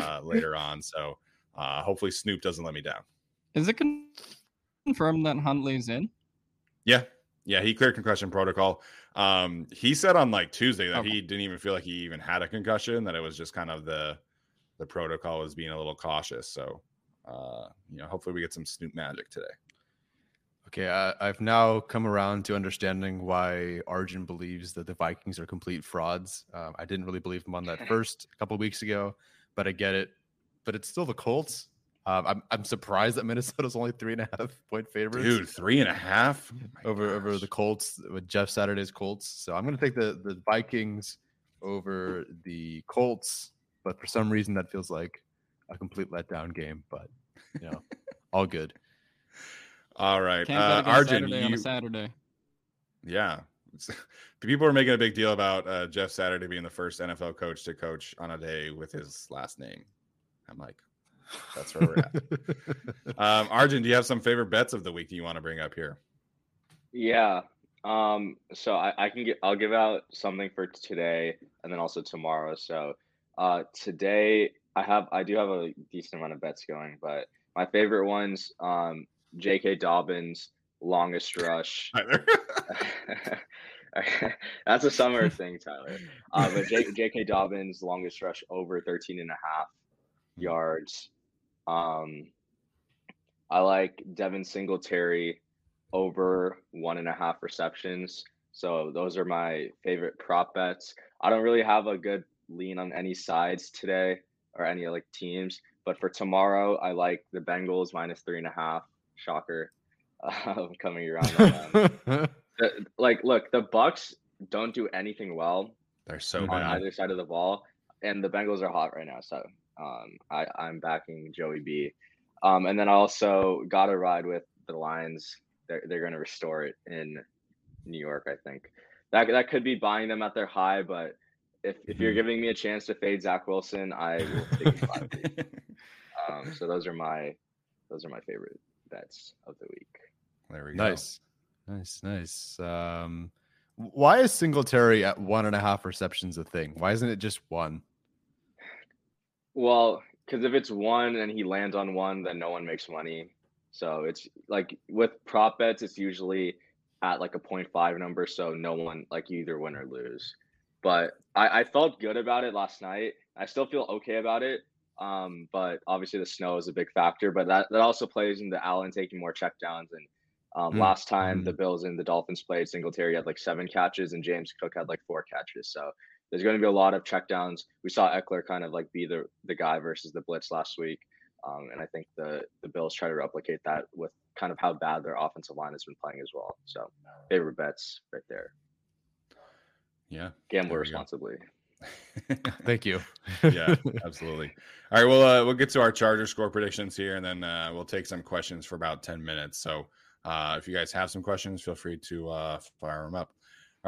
uh, later on. So uh, hopefully Snoop doesn't let me down. Is it confirmed that Huntley's in? Yeah. Yeah, he cleared concussion protocol. Um, he said on like Tuesday that Okay. he didn't even feel like he even had a concussion, that it was just kind of the the protocol was being a little cautious. So uh, you know, hopefully we get some Snoop magic today. Okay, I, I've now come around to understanding why Arjun believes that the Vikings are complete frauds. Um, I didn't really believe him on that first couple weeks ago, but I get it. But it's still the Colts. Um, I'm I'm surprised that Minnesota's only three and a half point favorites. Dude, three and a half My over over the. Colts with Jeff Saturday's Colts. So I'm going to take the the Vikings over the Colts, but for some reason that feels like a complete letdown game. But you know, all good. All right, Can't uh, bet against Arjun, Saturday on a Saturday. yeah. People are making a big deal about uh, Jeff Saturday being the first NFL coach to coach on a day with his last name. I'm like, that's where we're at. Um, Arjun, do you have some favorite bets of the week that you want to bring up here? Yeah. Um, so I, I can get I'll give out something for today and then also tomorrow. So uh today I have I do have a decent amount of bets going, but my favorite ones, um, JK Dobbins, longest rush. Tyler? That's a summer thing, Tyler. Uh, but J- J.K. Dobbins longest rush over 13 and a half yards. Um, I like Devin Singletary over one and a half receptions. So those are my favorite prop bets. I don't really have a good lean on any sides today or any like teams, but for tomorrow, I like the Bengals minus three and a half. Shocker, coming around the, like look the bucks don't do anything well They're so on bad. either side of the ball and the bengals are hot right now so um i i'm backing joey b um and then i also gotta ride with the lions they're, they're gonna restore it in new york i think that that could be buying them at their high but if, if you're Mhm. giving me a chance to fade zach wilson i will take it um so those are my those are my favorite bets of the week there we go. Nice, nice, nice. Um, why is Singletary at one and a half receptions a thing? Why isn't it just one? Well, because if it's one and he lands on one, then no one makes money. So it's like with prop bets, it's usually at like a 0.5 number, so no one like you either win or lose. But I, I felt good about it last night. I still feel okay about it. Um, but obviously the snow is a big factor. But that, that also plays into Allen taking more checkdowns. And um, Mm, last time the Bills and the Dolphins played, Singletary had like seven catches and James Cook had like four catches. So there's going to be a lot of checkdowns. We saw Ekeler kind of like be the the guy versus the blitz last week, um, and I think the the Bills try to replicate that with kind of how bad their offensive line has been playing as well. So favorite bets right there. Yeah. Gamble There we go. responsibly. Thank you. yeah, absolutely. All right, well, uh, we'll get to our Charger score predictions here, and then uh, we'll take some questions for about ten minutes. So, uh, if you guys have some questions, feel free to uh, fire them up.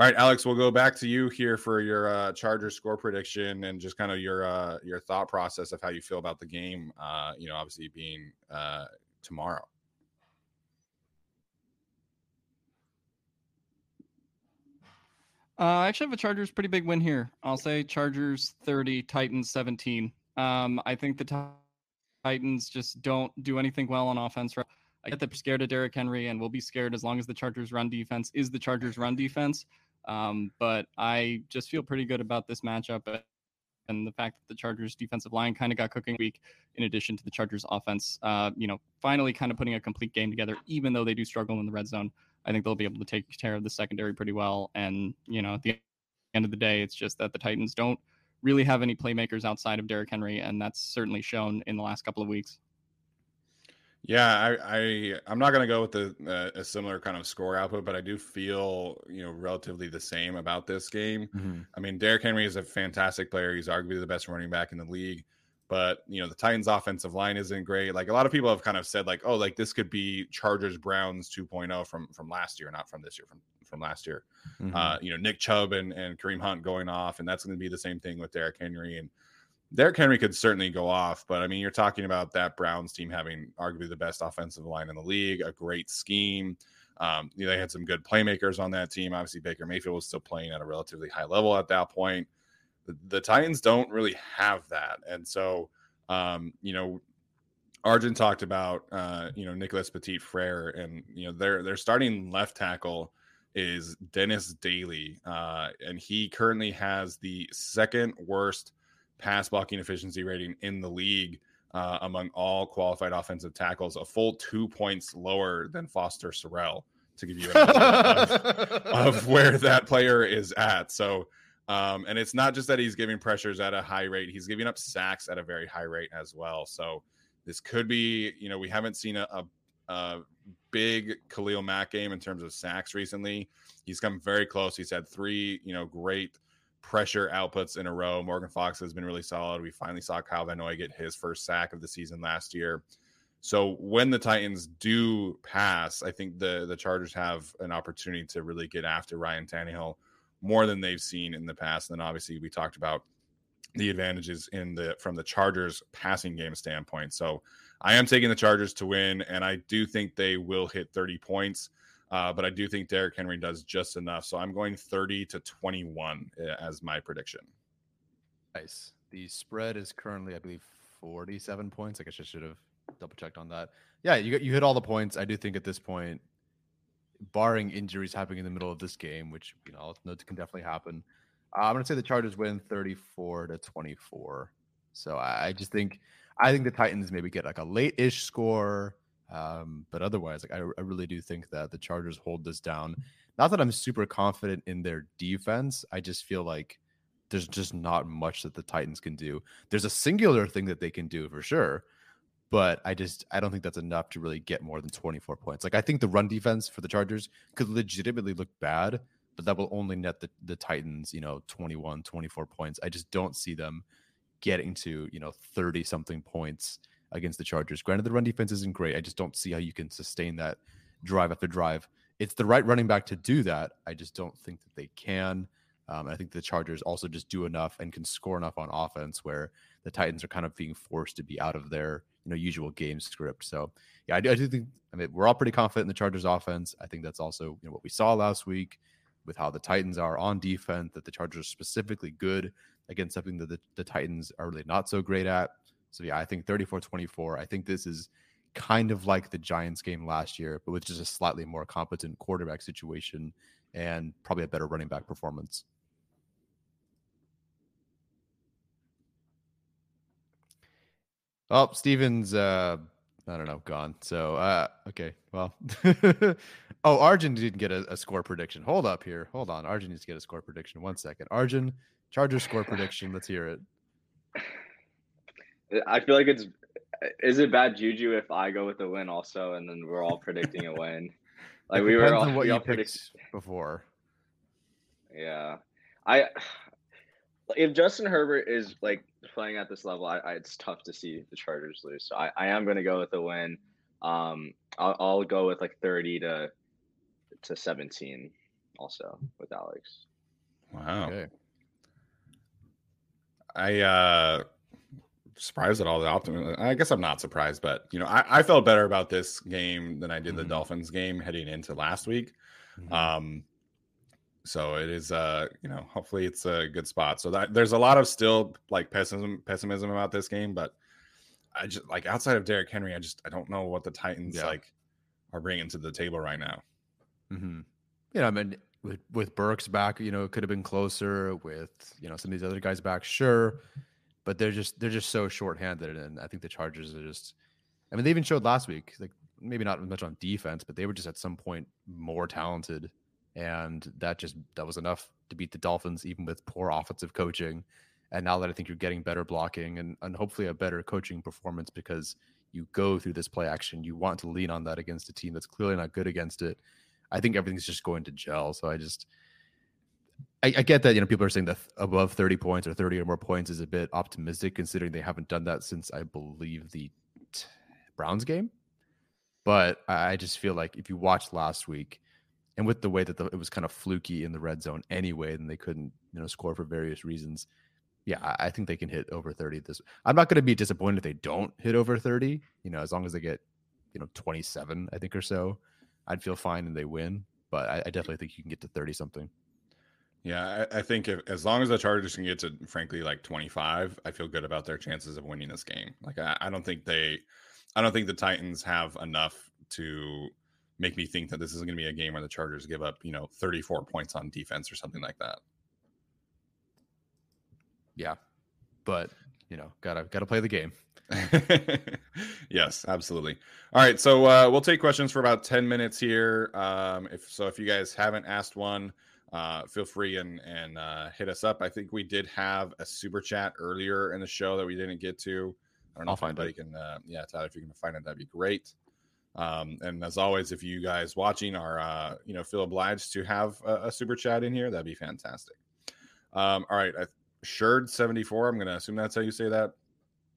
All right, Alex, we'll go back to you here for your uh, Charger score prediction and just kind of your uh, your thought process of how you feel about the game. Uh, you know, obviously being uh, tomorrow. Uh, I actually have a Chargers pretty big win here. I'll say Chargers 30, Titans 17. Um, I think the Titans just don't do anything well on offense. I get that they're scared of Derrick Henry and will be scared as long as the Chargers run defense is the Chargers run defense. Um, but I just feel pretty good about this matchup and the fact that the Chargers defensive line kind of got cooking week in addition to the Chargers offense, uh, you know, finally kind of putting a complete game together, even though they do struggle in the red zone. I think they'll be able to take care of the secondary pretty well. And, you know, at the end of the day, it's just that the Titans don't really have any playmakers outside of Derrick Henry, and that's certainly shown in the last couple of weeks. Yeah, I, I I'm not going to go with the uh, a similar kind of score output, but I do feel you know relatively the same about this game. Mm-hmm. I mean, Derrick Henry is a fantastic player. He's arguably the best running back in the league but you know the Titans offensive line isn't great. Like a lot of people have kind of said like, oh, like this could be Chargers Browns 2.0 from from last year, not from this year, from from last year. Mm-hmm. Uh, you know, Nick Chubb and, and Kareem Hunt going off, and that's going to be the same thing with Derrick Henry. And Derrick Henry could certainly go off, but I mean, you're talking about that Browns team having arguably the best offensive line in the league, a great scheme. Um, you know, they had some good playmakers on that team. Obviously, Baker Mayfield was still playing at a relatively high level at that point the, the Titans don't really have that. And so, um, you know, Arjun talked about, uh, you know, Nicholas Petit-Frere, and you know, their their starting left tackle is Dennis Daly, uh, and he currently has the second worst pass blocking efficiency rating in the league uh, among all qualified offensive tackles, a full two points lower than Foster Sarell, to give you an idea of, of where that player is at. So um, and it's not just that he's giving pressures at a high rate, he's giving up sacks at a very high rate as well. So this could be, you know, we haven't seen a, a, a big Khalil Mack game in terms of sacks recently. He's come very close. He's had three, you know, great pressure outputs in a row. Morgan Fox has been really solid. We finally saw Kyle Van Noy get his first sack of the season last year. So when the Titans do pass, I think the the Chargers have an opportunity to really get after Ryan Tannehill more than they've seen in the past. And then obviously we talked about the advantages in the from the Chargers passing game standpoint. So I am taking the Chargers to win, and I do think they will hit 30 points. Uh, but I do think Derrick Henry does just enough. So I'm going 30 to 21 eh, as my prediction. Nice. The spread is currently, I believe, 47 points. I guess I should have double checked on that. Yeah, you you hit all the points. I do think at this point barring injuries happening in the middle of this game, which you know notes can definitely happen. Uh, I'm going to say the Chargers win 34 to 24. So I, just think I think the Titans maybe get like a late-ish score, um, but otherwise, like I, I really do think that the Chargers hold this down. Not that I'm super confident in their defense. I just feel like there's just not much that the Titans can do. There's a singular thing that they can do for sure, but I just I don't think that's enough to really get more than 24 points. Like I think the run defense for the Chargers could legitimately look bad, but that will only net the, the Titans, you know, 21, 24 points. I just don't see them getting to, you know, 30 something points against the Chargers. Granted, the run defense isn't great. I just don't see how you can sustain that drive after drive. It's the right running back to do that. I just don't think that they can. Um, I think the Chargers also just do enough and can score enough on offense where the Titans are kind of being forced to be out of their you know usual game script. So yeah, I do, I do think I mean we're all pretty confident in the Chargers offense. I think that's also you know what we saw last week with how the Titans are on defense. That the Chargers are specifically good against something that the, the Titans are really not so great at. So yeah, I think 34-24. I think this is kind of like the Giants game last year, but with just a slightly more competent quarterback situation and probably a better running back performance. Oh, Steven's uh I don't know, gone. So uh okay, well Oh, Arjun didn't get a, a, score prediction. Hold up here. Hold on. Arjun needs to get a score prediction. One second. Arjun, Charger score prediction. Let's hear it. I feel like it's is it bad juju if I go with the win also and then we're all predicting a win? Like we were all, on what y'all predict- before. Yeah. I if Justin Herbert is like playing at this level, I, I, it's tough to see the Chargers lose. So I, I am going to go with a win. Um, I'll, I'll go with like 30 to to 17 also with Alex. Wow. Okay. I uh surprised at all the optimism. I guess I'm not surprised, but you know, I, I felt better about this game than I did mm-hmm. the Dolphins game heading into last week. Mm-hmm. Um so it is uh you know hopefully it's a good spot so that there's a lot of still like pessimism pessimism about this game but i just like outside of Derrick henry i just i don't know what the titans yeah. like are bringing to the table right now mm-hmm. yeah i mean with with burks back you know it could have been closer with you know some of these other guys back sure but they're just they're just so short-handed and i think the chargers are just i mean they even showed last week like maybe not as much on defense but they were just at some point more talented and that just that was enough to beat the Dolphins, even with poor offensive coaching. And now that I think you're getting better blocking and, and hopefully a better coaching performance because you go through this play action, you want to lean on that against a team that's clearly not good against it. I think everything's just going to gel. So I just I, I, get that you know people are saying that above 30 points or 30 or more points is a bit optimistic considering they haven't done that since I believe the t- Browns game. But I just feel like if you watched last week, and with the way that the, it was kind of fluky in the red zone anyway, and they couldn't you know score for various reasons. Yeah, I, I think they can hit over thirty. This I'm not going to be disappointed if they don't hit over thirty. You know, as long as they get you know 27, I think or so, I'd feel fine and they win. But I, I definitely think you can get to 30 something. Yeah, I, I think if, as long as the Chargers can get to frankly like 25, I feel good about their chances of winning this game. Like I, I don't think they, I don't think the Titans have enough to make me think that this is going to be a game where the Chargers give up, you know, 34 points on defense or something like that. Yeah. But, you know, got to got to play the game. yes, absolutely. All right, so uh, we'll take questions for about 10 minutes here. Um, if so if you guys haven't asked one, uh, feel free and and uh, hit us up. I think we did have a super chat earlier in the show that we didn't get to. I don't know I'll if anybody it. can. Uh, yeah, Tyler, if you can find it, that'd be great. Um, and as always, if you guys watching are, uh, you know, feel obliged to have a, a super chat in here, that'd be fantastic. Um, all right, I, Sherd seventy four. I'm gonna assume that's how you say that.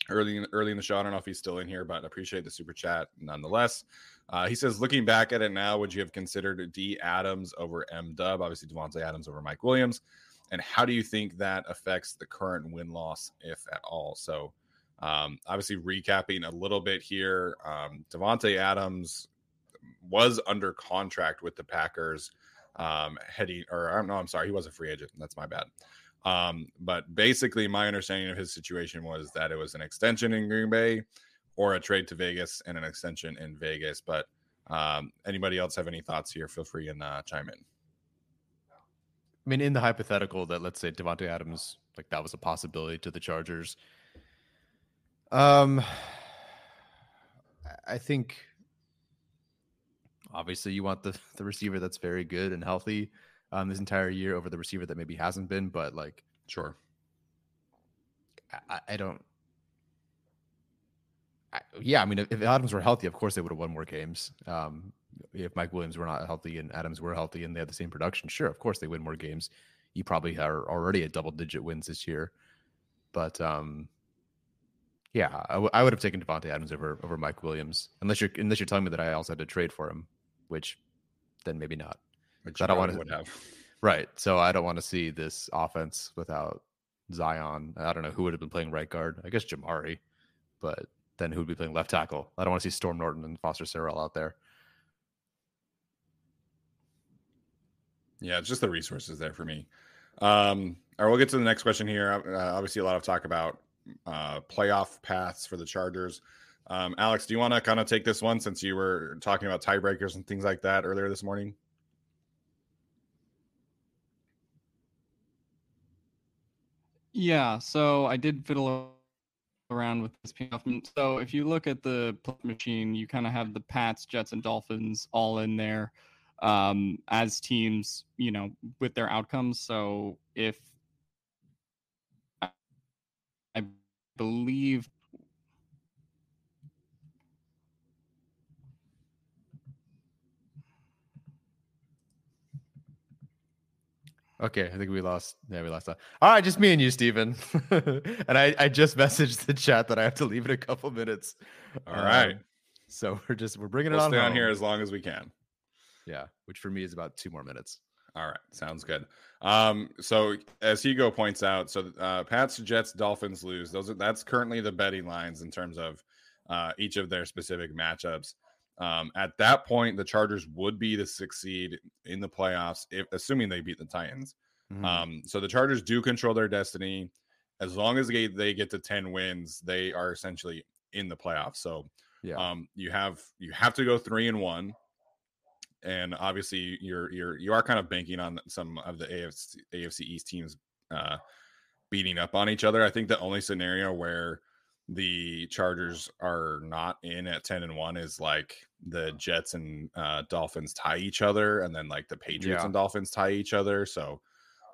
Early in, early in the show, I don't know if he's still in here, but I appreciate the super chat nonetheless. Uh, he says, looking back at it now, would you have considered D Adams over M Dub? Obviously, Davante Adams over Mike Williams. And how do you think that affects the current win loss, if at all? So, um, obviously, recapping a little bit here, um, Davante Adams was under contract with the Packers um, heading, or I don't know, I'm sorry, he was a free agent. That's my bad. Um, but basically, my understanding of his situation was that it was an extension in Green Bay or a trade to Vegas and an extension in Vegas. But um, anybody else have any thoughts here? Feel free and uh, chime in. I mean, in the hypothetical that let's say Davante Adams, like that was a possibility to the Chargers, um, I think obviously you want the the receiver that's very good and healthy um this entire year over the receiver that maybe hasn't been, but like sure. I, I don't yeah, I mean, if, if, Adams were healthy, of course they would have won more games. Um, if Mike Williams were not healthy and Adams were healthy and they had the same production, sure, of course they win more games. You probably are already at double digit wins this year, but um, yeah, I, w- I would have taken Davante Adams over over Mike Williams, unless you're unless you're telling me that I also had to trade for him, which then maybe not. Which I don't want to have. Right, so I don't want to see this offense without Zion. I don't know who would have been playing right guard. I guess Jamaree, but then who would be playing left tackle? I don't want to see Storm Norton and Foster Sarell out there. Yeah, it's just the resources there for me. Um, all right, we'll get to the next question here. Uh, obviously, a lot of talk about uh, playoff paths for the Chargers. Um, Alex, do you want to kind of take this one since you were talking about tiebreakers and things like that earlier this morning? Yeah, so I did fiddle around with this. So if you look at the machine, you kind of have the Pats, Jets, and Dolphins all in there um, as teams, you know, with their outcomes. So if I believe Okay, I think we lost. Yeah, we lost that. All right, just me and you, Steven. and I, I just messaged the chat that I have to leave in a couple minutes. All right. Um, so we're just we're bringing We'll it on stay on here as long as we can. Yeah, which for me is about two more minutes. All right, sounds good. Um, so as Hugo points out, so uh, Pats, Jets, Dolphins lose. Those are that's currently the betting lines in terms of uh, each of their specific matchups. Um, at that point, the Chargers would be sixth seed in the playoffs, if assuming they beat the Titans. Mhm. Um, so the Chargers do control their destiny. As long as they, they get to 10 wins, they are essentially in the playoffs. So yeah, um, you have you have to go three and one, and obviously you're you're you are kind of banking on some of the AFC AFC East teams uh, beating up on each other. I think the only scenario where the Chargers are not in at ten and one is like the Jets and uh, Dolphins tie each other, and then like the Patriots Yeah. and Dolphins tie each other. So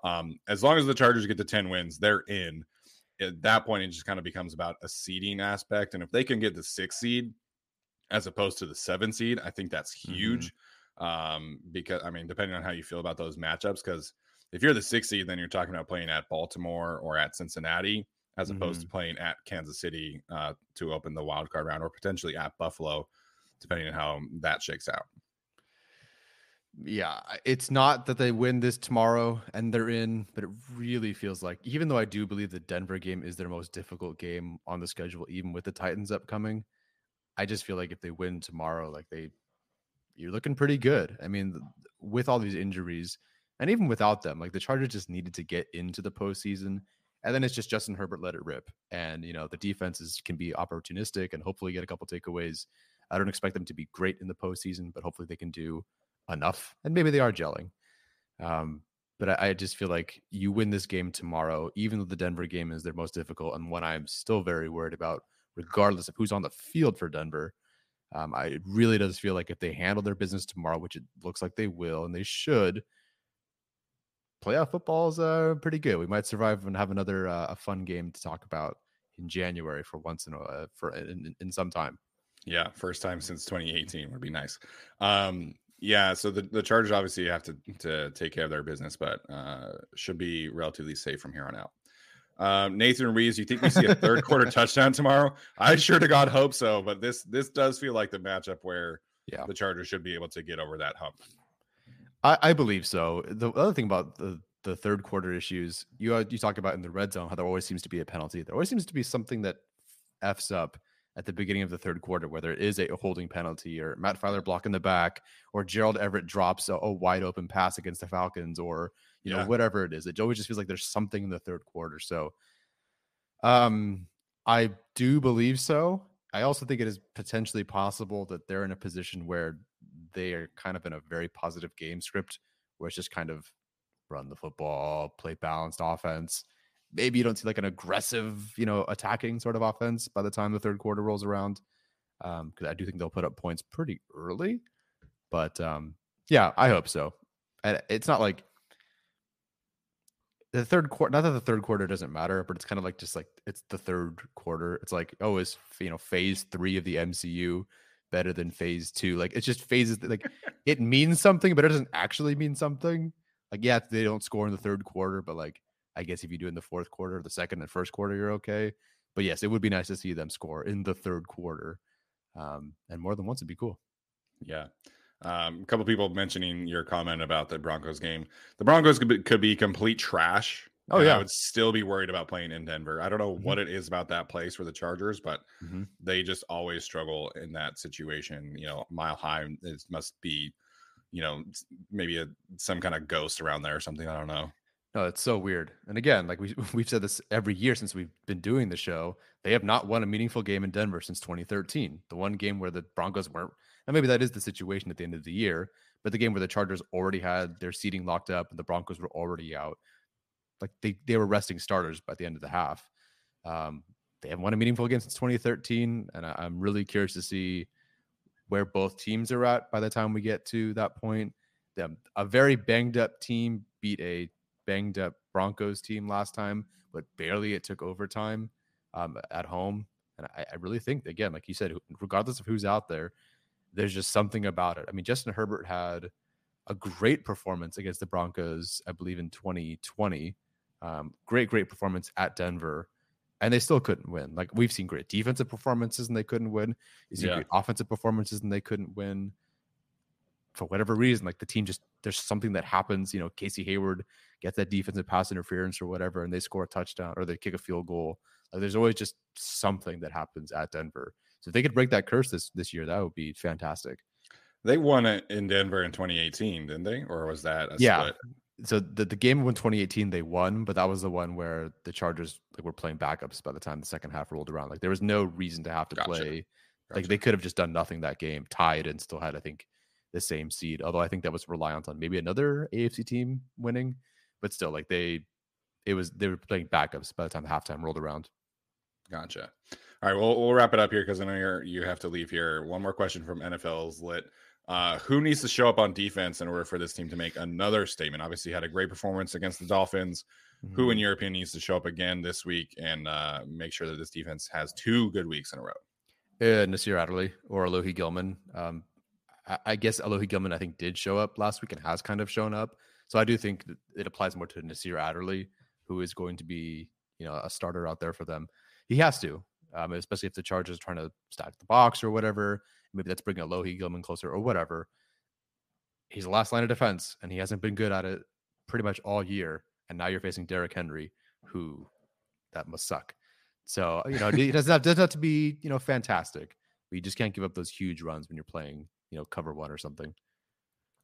um, as long as the Chargers get to ten wins, they're in at that point it just kind of becomes about a seeding aspect and if they can get the six seed as opposed to the seven seed i think that's huge um because i mean depending on how you feel about those matchups because if you're the six seed then you're talking about playing at baltimore or at cincinnati as opposed to playing at kansas city uh to open the wild card round or potentially at buffalo depending on how that shakes out yeah. It's not that they win this tomorrow and they're in, but it really feels like, even though I do believe the Denver game is their most difficult game on the schedule, even with the Titans upcoming, I just feel like if they win tomorrow, like they, you're looking pretty good. I mean, with all these injuries, and even without them, like the Chargers just needed to get into the postseason, and then it's just Justin Herbert let it rip, and you know the defenses can be opportunistic and hopefully get a couple takeaways. I don't expect them to be great in the postseason, but hopefully they can do enough, and maybe they are gelling. Um, but I, I just feel like you win this game tomorrow, even though the Denver game is their most difficult and one I'm still very worried about, regardless of who's on the field for Denver. Um, I it really does feel like if they handle their business tomorrow, which it looks like they will, and they should, playoff football is uh, pretty good. We might survive and have another uh, a fun game to talk about in January for once in a uh, for in, in- in some time. Yeah, first time since 2018 would be nice. Um, yeah, so the, the Chargers obviously have to to take care of their business, but uh, should be relatively safe from here on out. Um, Nathan Reeves, you think we see a third quarter touchdown tomorrow? I sure to God hope so, but this this does feel like the matchup where Yeah. the Chargers should be able to get over that hump. I, I believe so. The other thing about the the third quarter issues you uh, you talk about in the red zone how there always seems to be a penalty. There always seems to be something that f's up at the beginning of the third quarter, whether it is a holding penalty or Matt Feiler blocking the back or Gerald Everett drops a, a wide open pass against the Falcons or you know whatever it is. It always just feels like there's something in the third quarter. So, um, I do believe so. I also think it is potentially possible that they're in a position where they are kind of in a very positive game script where it's just kind of run the football, play balanced offense. Maybe you don't see like an aggressive, you know, attacking sort of offense by the time the third quarter rolls around. Um, because I do think they'll put up points pretty early. But um, yeah, I hope so. And it's not like the third quarter not that the third quarter doesn't matter but it's kind of like just like it's the third quarter it's like oh is you know phase three of the mcu better than phase two like it's just phases that, like it means something but it doesn't actually mean something like yeah they don't score in the third quarter but like i guess if you do in the fourth quarter the second and first quarter you're okay but yes it would be nice to see them score in the third quarter um and more than once would be cool Yeah. Um, a couple people mentioning your comment about the Broncos game. The Broncos could be, could be complete trash. Oh, yeah. I would still be worried about playing in Denver. I don't know Mhm. what it is about that place for the Chargers, but Mhm. they just always struggle in that situation. You know, mile high it must be, you know, maybe a some kind of ghost around there or something. I don't know. No, it's so weird. And again, like we we've said this every year since we've been doing the show, they have not won a meaningful game in Denver since 2013. The one game where the Broncos weren't, and maybe that is the situation at the end of the year, but the game where the Chargers already had their seating locked up and the Broncos were already out, like they they were resting starters by the end of the half. Um, they haven't won a meaningful game since 2013, and I, I'm really curious to see where both teams are at by the time we get to that point. Them a very banged up team beat a banged up Broncos team last time, but barely it took overtime um, at home. And I, I really think, again, like you said, regardless of who's out there, there's just something about it. I mean, Justin Herbert had a great performance against the Broncos, I believe in 2020. Um, great, great performance at Denver, and they still couldn't win. Like we've seen great defensive performances and they couldn't win. We've seen Yeah. great offensive performances and they couldn't win. For whatever reason, like the team just there's something that happens. You know, Casey Hayward gets that defensive pass interference or whatever, and they score a touchdown or they kick a field goal. Like there's always just something that happens at Denver. So if they could break that curse this this year, that would be fantastic. They won it in Denver in 2018, didn't they? Or was that a Yeah. split? So the, the game in 2018 they won but that was the one where the chargers like were playing backups by the time the second half rolled around like there was no reason to have to Gotcha. play like Gotcha. they could have just done nothing that game tied and still had i think the same seed although i think that was reliant on maybe another afc team winning but still like they it was they were playing backups by the time halftime rolled around Gotcha. All right, well, we'll wrap it up here because I know you're you have to leave here. One more question from NFL's lit. Uh, who needs to show up on defense in order for this team to make another statement? Obviously, had a great performance against the Dolphins. Who, in Mhm. your opinion, needs to show up again this week and uh, make sure that this defense has two good weeks in a row? Uh, Nasir Adderley or Alohi Gilman. Um, I, I guess Alohi Gilman, I think, did show up last week and has kind of shown up. So I do think that it applies more to Nasir Adderley, who is going to be, you know, a starter out there for them. He has to, um, especially if the Chargers are trying to stack the box or whatever. Maybe that's bringing Alohi Gilman closer or whatever. He's the last line of defense, and he hasn't been good at it pretty much all year. And now you're facing Derrick Henry, who that must suck. So you know, it doesn't have, doesn't have to be you know fantastic, but you just can't give up those huge runs when you're playing you know cover one or something.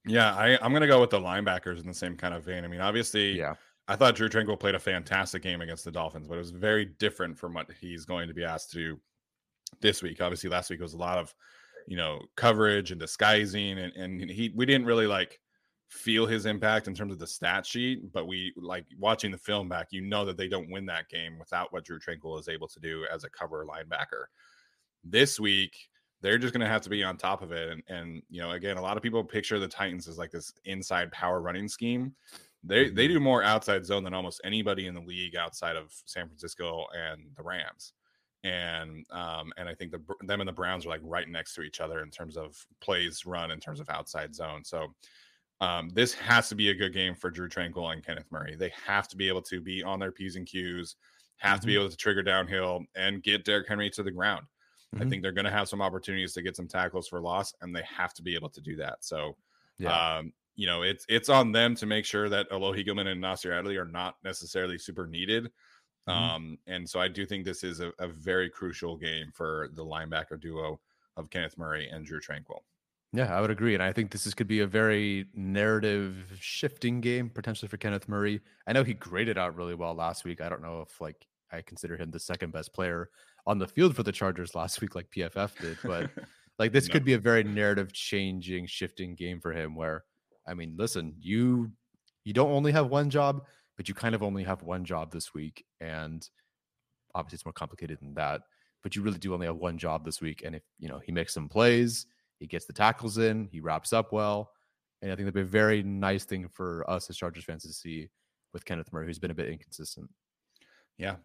Yeah, I, I'm going to go with the linebackers in the same kind of vein. I mean, obviously, Yeah, I thought Drue Tranquill played a fantastic game against the Dolphins, but it was very different from what he's going to be asked to do this week. Obviously, last week was a lot of, you know, coverage and disguising, and and he we didn't really like feel his impact in terms of the stat sheet, but we like watching the film back, you know that they don't win that game without what Drue Tranquill is able to do as a cover linebacker. This week, they're just going to have to be on top of it. And, and, you know, again, a lot of people picture the Titans as like this inside power running scheme. They, they mm-hmm. do more outside zone than almost anybody in the league outside of San Francisco and the Rams. And um, and I think the them and the Browns are like right next to each other in terms of plays run in terms of outside zone. So um, this has to be a good game for Drue Tranquill and Kenneth Murray. They have to be able to be on their P's and Q's, have to be able to trigger downhill and get Derrick Henry to the ground. I Mhm. think they're going to have some opportunities to get some tackles for loss, and they have to be able to do that. So, yeah, um, you know, it's it's on them to make sure that Alohi Gilman and Nasir Adderley are not necessarily super needed. Mhm. Um, and so I do think this is a, a very crucial game for the linebacker duo of Kenneth Murray and Drue Tranquill. yeah, I would agree, and I think this is could be a very narrative shifting game potentially for Kenneth Murray. I know he graded out really well last week. I don't know if like I consider him the second best player on the field for the Chargers last week, like PFF did, but like this No. could be a very narrative changing shifting game for him where i mean listen you you don't only have one job but you kind of only have one job this week and obviously it's more complicated than that but you really do only have one job this week and if you know he makes some plays he gets the tackles in he wraps up well and i think that'd be a very nice thing for us as chargers fans to see with kenneth murray who's been a bit inconsistent Yeah,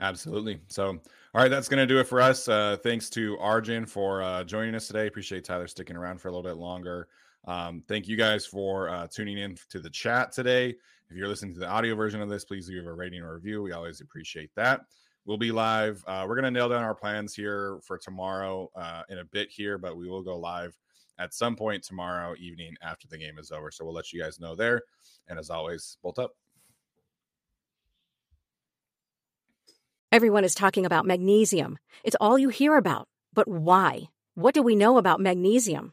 absolutely. So, all right, that's going to do it for us. Uh, thanks to Arjun for uh, joining us today. Appreciate Tyler sticking around for a little bit longer. Um, thank you guys for uh, tuning in to the chat today. If you're listening to the audio version of this, please leave a rating or review. We always appreciate that. We'll be live. Uh, we're going to nail down our plans here for tomorrow uh, in a bit here, but we will go live at some point tomorrow evening after the game is over. So we'll let you guys know there. And as always, bolt up. Everyone is talking about magnesium. It's all you hear about. But why? What do we know about magnesium?